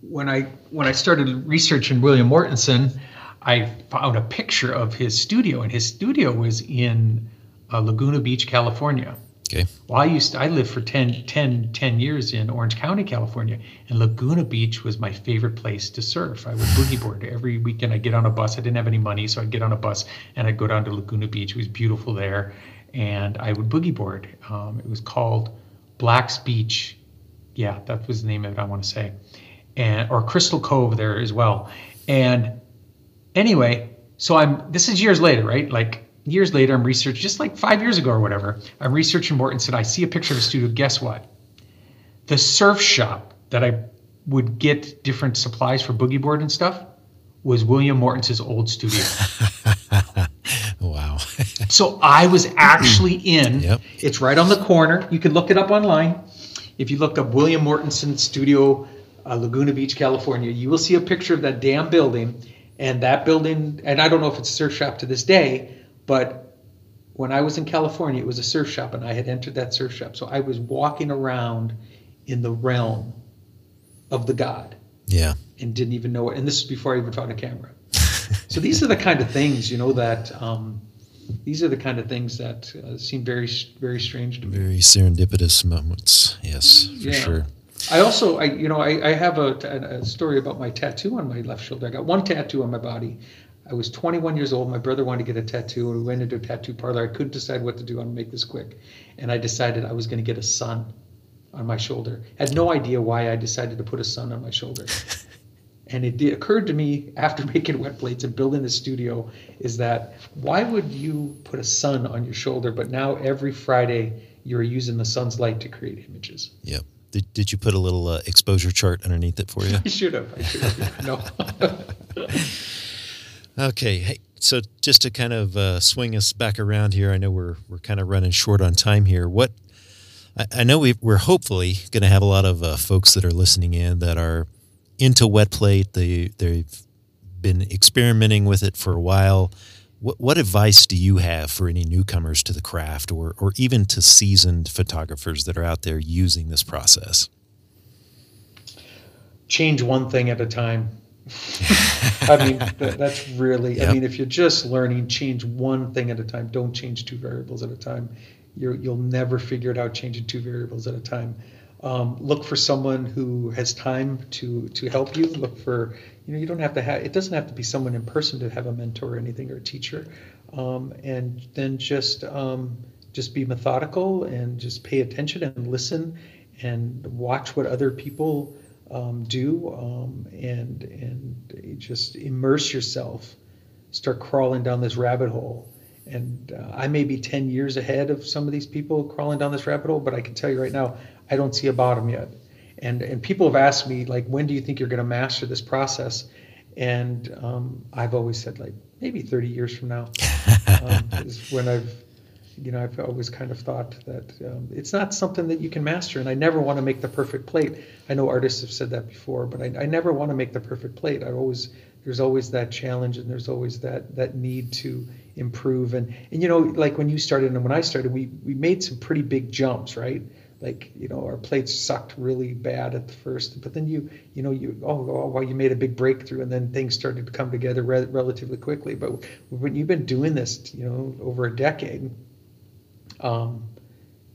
when I when I started researching William Mortensen, I found a picture of his studio, and his studio was in uh, Laguna Beach, California. Okay. Well, I used to, I lived for 10, 10, 10 years in Orange County, California, and Laguna Beach was my favorite place to surf. I would boogie board every weekend. I'd get on a bus. I didn't have any money, so I'd get on a bus and I'd go down to Laguna Beach. It was beautiful there, and I would boogie board. Um, it was called Black's Beach. Yeah, that was the name of it. I want to say, and or Crystal Cove there as well. And anyway, so I'm. This is years later, right? Like years later, I'm researching, just like five years ago or whatever, I'm researching Morton Mortensen. I see a picture of a studio. Guess what? The surf shop that I would get different supplies for boogie board and stuff was William Morton's old studio. wow. so I was actually in, Yep. it's right on the corner. You can look it up online. If you look up William Mortensen Studio, uh, Laguna Beach, California, you will see a picture of that damn building. And that building, and I don't know if it's a surf shop to this day, but when I was in California, it was a surf shop, and I had entered that surf shop. So I was walking around in the realm of the god Yeah. and didn't even know it. And this is before I even found a camera. so these are the kind of things, you know, that um, these are the kind of things that uh, seem very, very strange to me. Very serendipitous moments. Yes, for Yeah. sure. I also, I you know, I, I have a, a story about my tattoo on my left shoulder. I got one tattoo on my body. I was 21 years old. My brother wanted to get a tattoo, and we went into a tattoo parlor. I couldn't decide what to do. I'm gonna make this quick, and I decided I was going to get a sun on my shoulder. Had no idea why I decided to put a sun on my shoulder. and it occurred to me after making wet plates and building the studio is that why would you put a sun on your shoulder? But now every Friday you're using the sun's light to create images. Yep. Did, did you put a little uh, exposure chart underneath it for you? I should have. I should have. No. Okay. Hey, so just to kind of uh, swing us back around here, I know we're we're kind of running short on time here. What I, I know we we're hopefully going to have a lot of uh, folks that are listening in that are into wet plate. They they've been experimenting with it for a while. What what advice do you have for any newcomers to the craft, or or even to seasoned photographers that are out there using this process? Change one thing at a time. I mean, that, that's really, I mean, if you're just learning, change one thing at a time. Don't change two variables at a time. You're, you'll never figure it out changing two variables at a time. Um, look for someone who has time to, to help you. Look for, you know, you don't have to have, it doesn't have to be someone in person to have a mentor or anything or a teacher. Um, and then just, um, just be methodical and just pay attention and listen and watch what other people um, do um, and and just immerse yourself start crawling down this rabbit hole and uh, i may be 10 years ahead of some of these people crawling down this rabbit hole but i can tell you right now i don't see a bottom yet and and people have asked me like when do you think you're going to master this process and um, i've always said like maybe 30 years from now um, is when i've you know, I've always kind of thought that um, it's not something that you can master, and I never want to make the perfect plate. I know artists have said that before, but I, I never want to make the perfect plate. I always there's always that challenge, and there's always that that need to improve. And and you know, like when you started and when I started, we we made some pretty big jumps, right? Like you know, our plates sucked really bad at the first, but then you you know you oh, oh well you made a big breakthrough, and then things started to come together re- relatively quickly. But when you've been doing this, you know, over a decade um,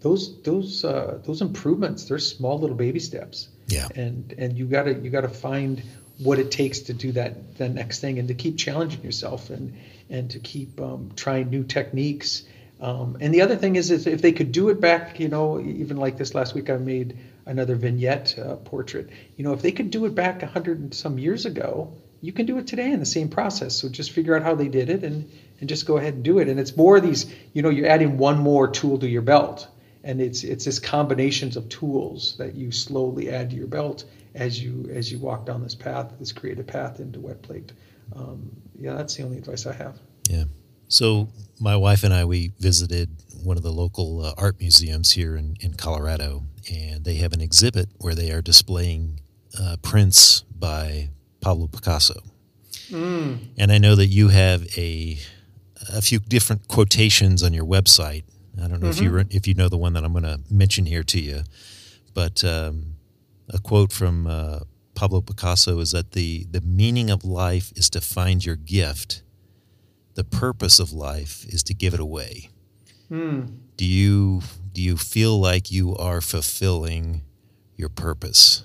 those those uh, those improvements they're small little baby steps Yeah. and and you gotta you gotta find what it takes to do that the next thing and to keep challenging yourself and and to keep um, trying new techniques um, and the other thing is, is if they could do it back you know even like this last week i made another vignette uh, portrait. You know if they could do it back a hundred and some years ago you can do it today in the same process. So just figure out how they did it and and just go ahead and do it. And it's more of these you know you're adding one more tool to your belt. And it's it's this combinations of tools that you slowly add to your belt as you as you walk down this path this creative path into wet plate. Um, yeah that's the only advice i have. Yeah. So my wife and I we visited one of the local uh, art museums here in, in Colorado, and they have an exhibit where they are displaying uh, prints by Pablo Picasso. Mm. And I know that you have a a few different quotations on your website. I don't know mm-hmm. if you if you know the one that I'm going to mention here to you, but um, a quote from uh, Pablo Picasso is that the the meaning of life is to find your gift. The purpose of life is to give it away. Mm. Do you do you feel like you are fulfilling your purpose?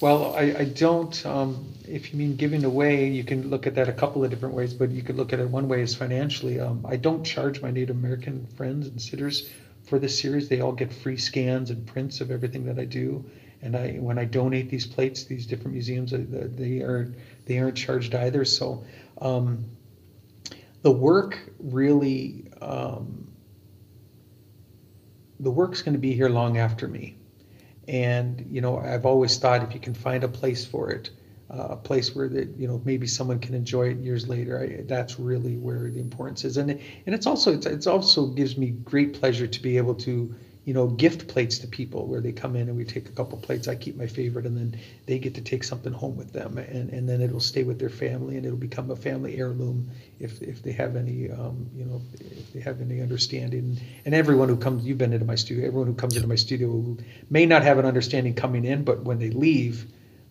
Well, I, I don't. Um, if you mean giving away, you can look at that a couple of different ways, but you could look at it one way is financially. Um, I don't charge my Native American friends and sitters for this series. They all get free scans and prints of everything that I do. And I, when I donate these plates, these different museums, uh, they are they aren't charged either. So um, the work really, um, the work's going to be here long after me. And you know, I've always thought if you can find a place for it, uh, a place where that you know maybe someone can enjoy it years later, I, that's really where the importance is. And and it's also it's, it's also gives me great pleasure to be able to you know, gift plates to people where they come in and we take a couple plates. I keep my favorite, and then they get to take something home with them, and, and then it'll stay with their family, and it'll become a family heirloom if if they have any, um, you know, if they have any understanding. And everyone who comes, you've been into my studio. Everyone who comes into my studio may not have an understanding coming in, but when they leave.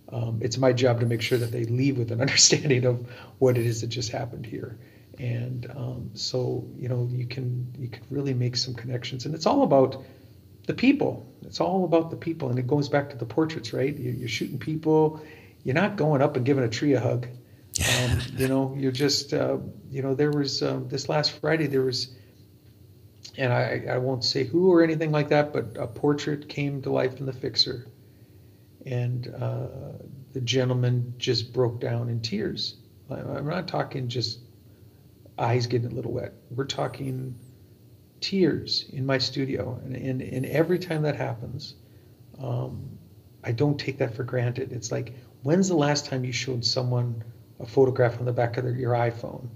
Um, it's my job to make sure that they leave with an understanding of what it is that just happened here and um, so you know you can you can really make some connections and it's all about the people. It's all about the people, and it goes back to the portraits, right? You're shooting people. You're not going up and giving a tree a hug. Um, you know, you're just, uh, you know, there was um, this last Friday. There was, and I, I won't say who or anything like that, but a portrait came to life in the fixer, and uh, the gentleman just broke down in tears. I'm not talking just eyes getting a little wet. We're talking tears in my studio, and, and, and every time that happens, um, I don't take that for granted. It's like, when's the last time you showed someone a photograph on the back of their, your iPhone,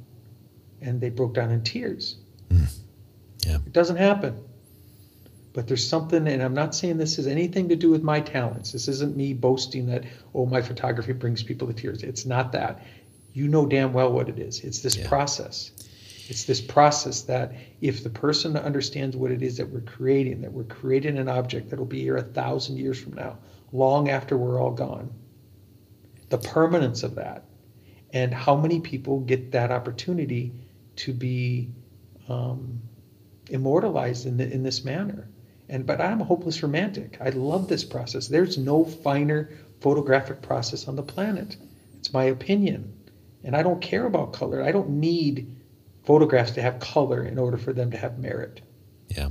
and they broke down in tears? Mm. Yeah, it doesn't happen. But there's something, and I'm not saying this has anything to do with my talents. This isn't me boasting that, oh, my photography brings people to tears. It's not that. You know damn well what it is. It's this yeah. process. It's this process that if the person understands what it is that we're creating, that we're creating an object that'll be here a thousand years from now, long after we're all gone, the permanence of that, and how many people get that opportunity to be um, immortalized in, the, in this manner. And but I'm a hopeless romantic. I love this process. There's no finer photographic process on the planet. It's my opinion. And I don't care about color. I don't need photographs to have color in order for them to have merit. Yeah.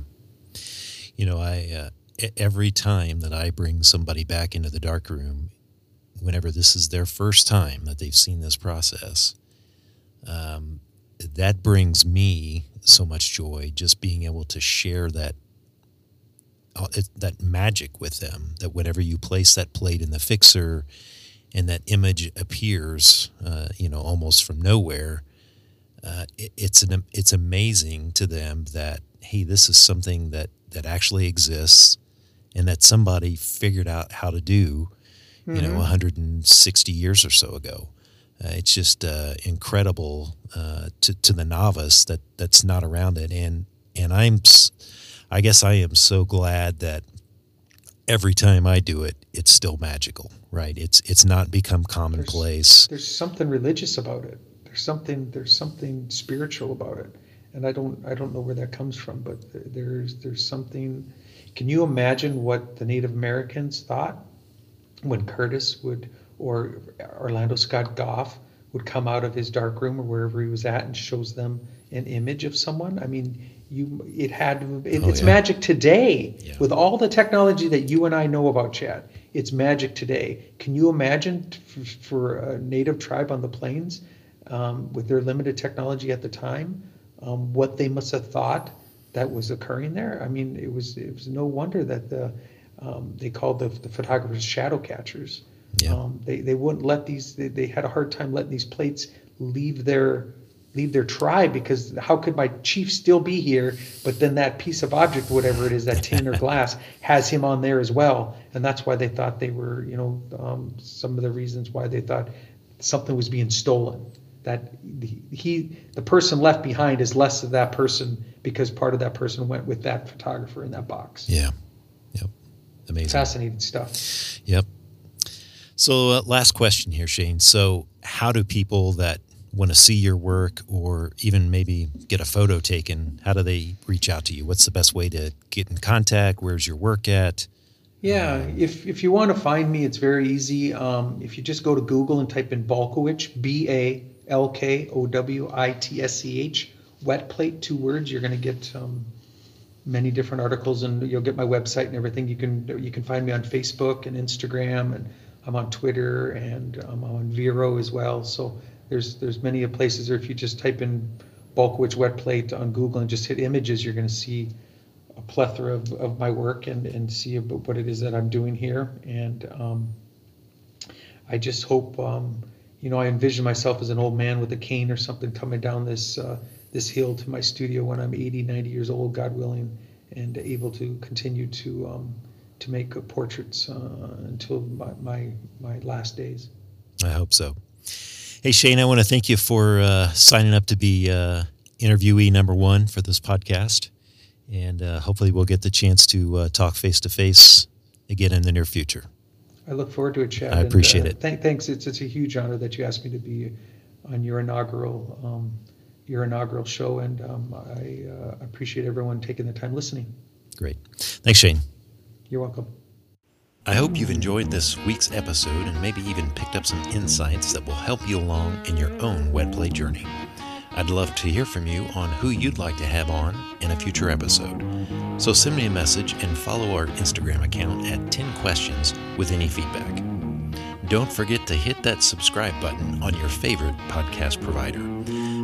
You know, I uh, every time that I bring somebody back into the dark room, whenever this is their first time that they've seen this process, um, that brings me so much joy just being able to share that uh, that magic with them that whenever you place that plate in the fixer and that image appears uh, you know almost from nowhere uh, it, it's an it's amazing to them that hey, this is something that that actually exists and that somebody figured out how to do, mm-hmm. you know, 160 mm-hmm. years or so ago. Uh, it's just uh, incredible uh, to to the novice that that's not around it, and and I'm, I guess I am so glad that every time I do it, it's still magical, right? It's it's not become commonplace. There's, there's something religious about it there's something there's something spiritual about it and i don't i don't know where that comes from but there's there's something can you imagine what the native americans thought when curtis would or orlando scott goff would come out of his dark room or wherever he was at and shows them an image of someone i mean you it had it, oh, it's yeah. magic today yeah. with all the technology that you and i know about chad it's magic today can you imagine for, for a native tribe on the plains um, with their limited technology at the time, um, what they must have thought that was occurring there. I mean, it was it was no wonder that the um, they called the, the photographers shadow catchers. Yeah. Um, they they wouldn't let these. They, they had a hard time letting these plates leave their leave their tribe because how could my chief still be here but then that piece of object whatever it is that tin or glass has him on there as well and that's why they thought they were you know um, some of the reasons why they thought something was being stolen. That the, he, the person left behind is less of that person because part of that person went with that photographer in that box. Yeah. Yep. Amazing. Fascinating stuff. Yep. So, uh, last question here, Shane. So, how do people that want to see your work or even maybe get a photo taken, how do they reach out to you? What's the best way to get in contact? Where's your work at? Yeah, if, if you want to find me, it's very easy. Um, if you just go to Google and type in Balkowitsch, B A L K O W I T S C H, wet plate, two words, you're going to get um, many different articles, and you'll get my website and everything. You can you can find me on Facebook and Instagram, and I'm on Twitter, and I'm on Vero as well. So there's there's many places. Or if you just type in Balkowitsch wet plate on Google and just hit images, you're going to see a plethora of, of my work and, and see what it is that I'm doing here. And um, I just hope, um, you know, I envision myself as an old man with a cane or something coming down this uh, this hill to my studio when I'm 80, 90 years old, God willing, and able to continue to um, to make portraits uh, until my, my, my last days. I hope so. Hey Shane, I want to thank you for uh, signing up to be uh, interviewee number one for this podcast and uh, hopefully we'll get the chance to uh, talk face to face again in the near future. I look forward to a chat. I appreciate and, uh, it. Th- thanks. It's, it's a huge honor that you asked me to be on your inaugural um, your inaugural show, and um, I uh, appreciate everyone taking the time listening. Great. Thanks, Shane. You're welcome. I hope you've enjoyed this week's episode and maybe even picked up some insights that will help you along in your own wet plate journey. I'd love to hear from you on who you'd like to have on in a future episode. So send me a message and follow our Instagram account at Tin Questions with any feedback. Don't forget to hit that subscribe button on your favorite podcast provider.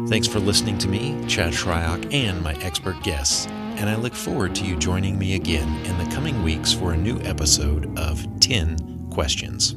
Thanks for listening to me, Chad Shryock, and my expert guests, and I look forward to you joining me again in the coming weeks for a new episode of Tin Questions.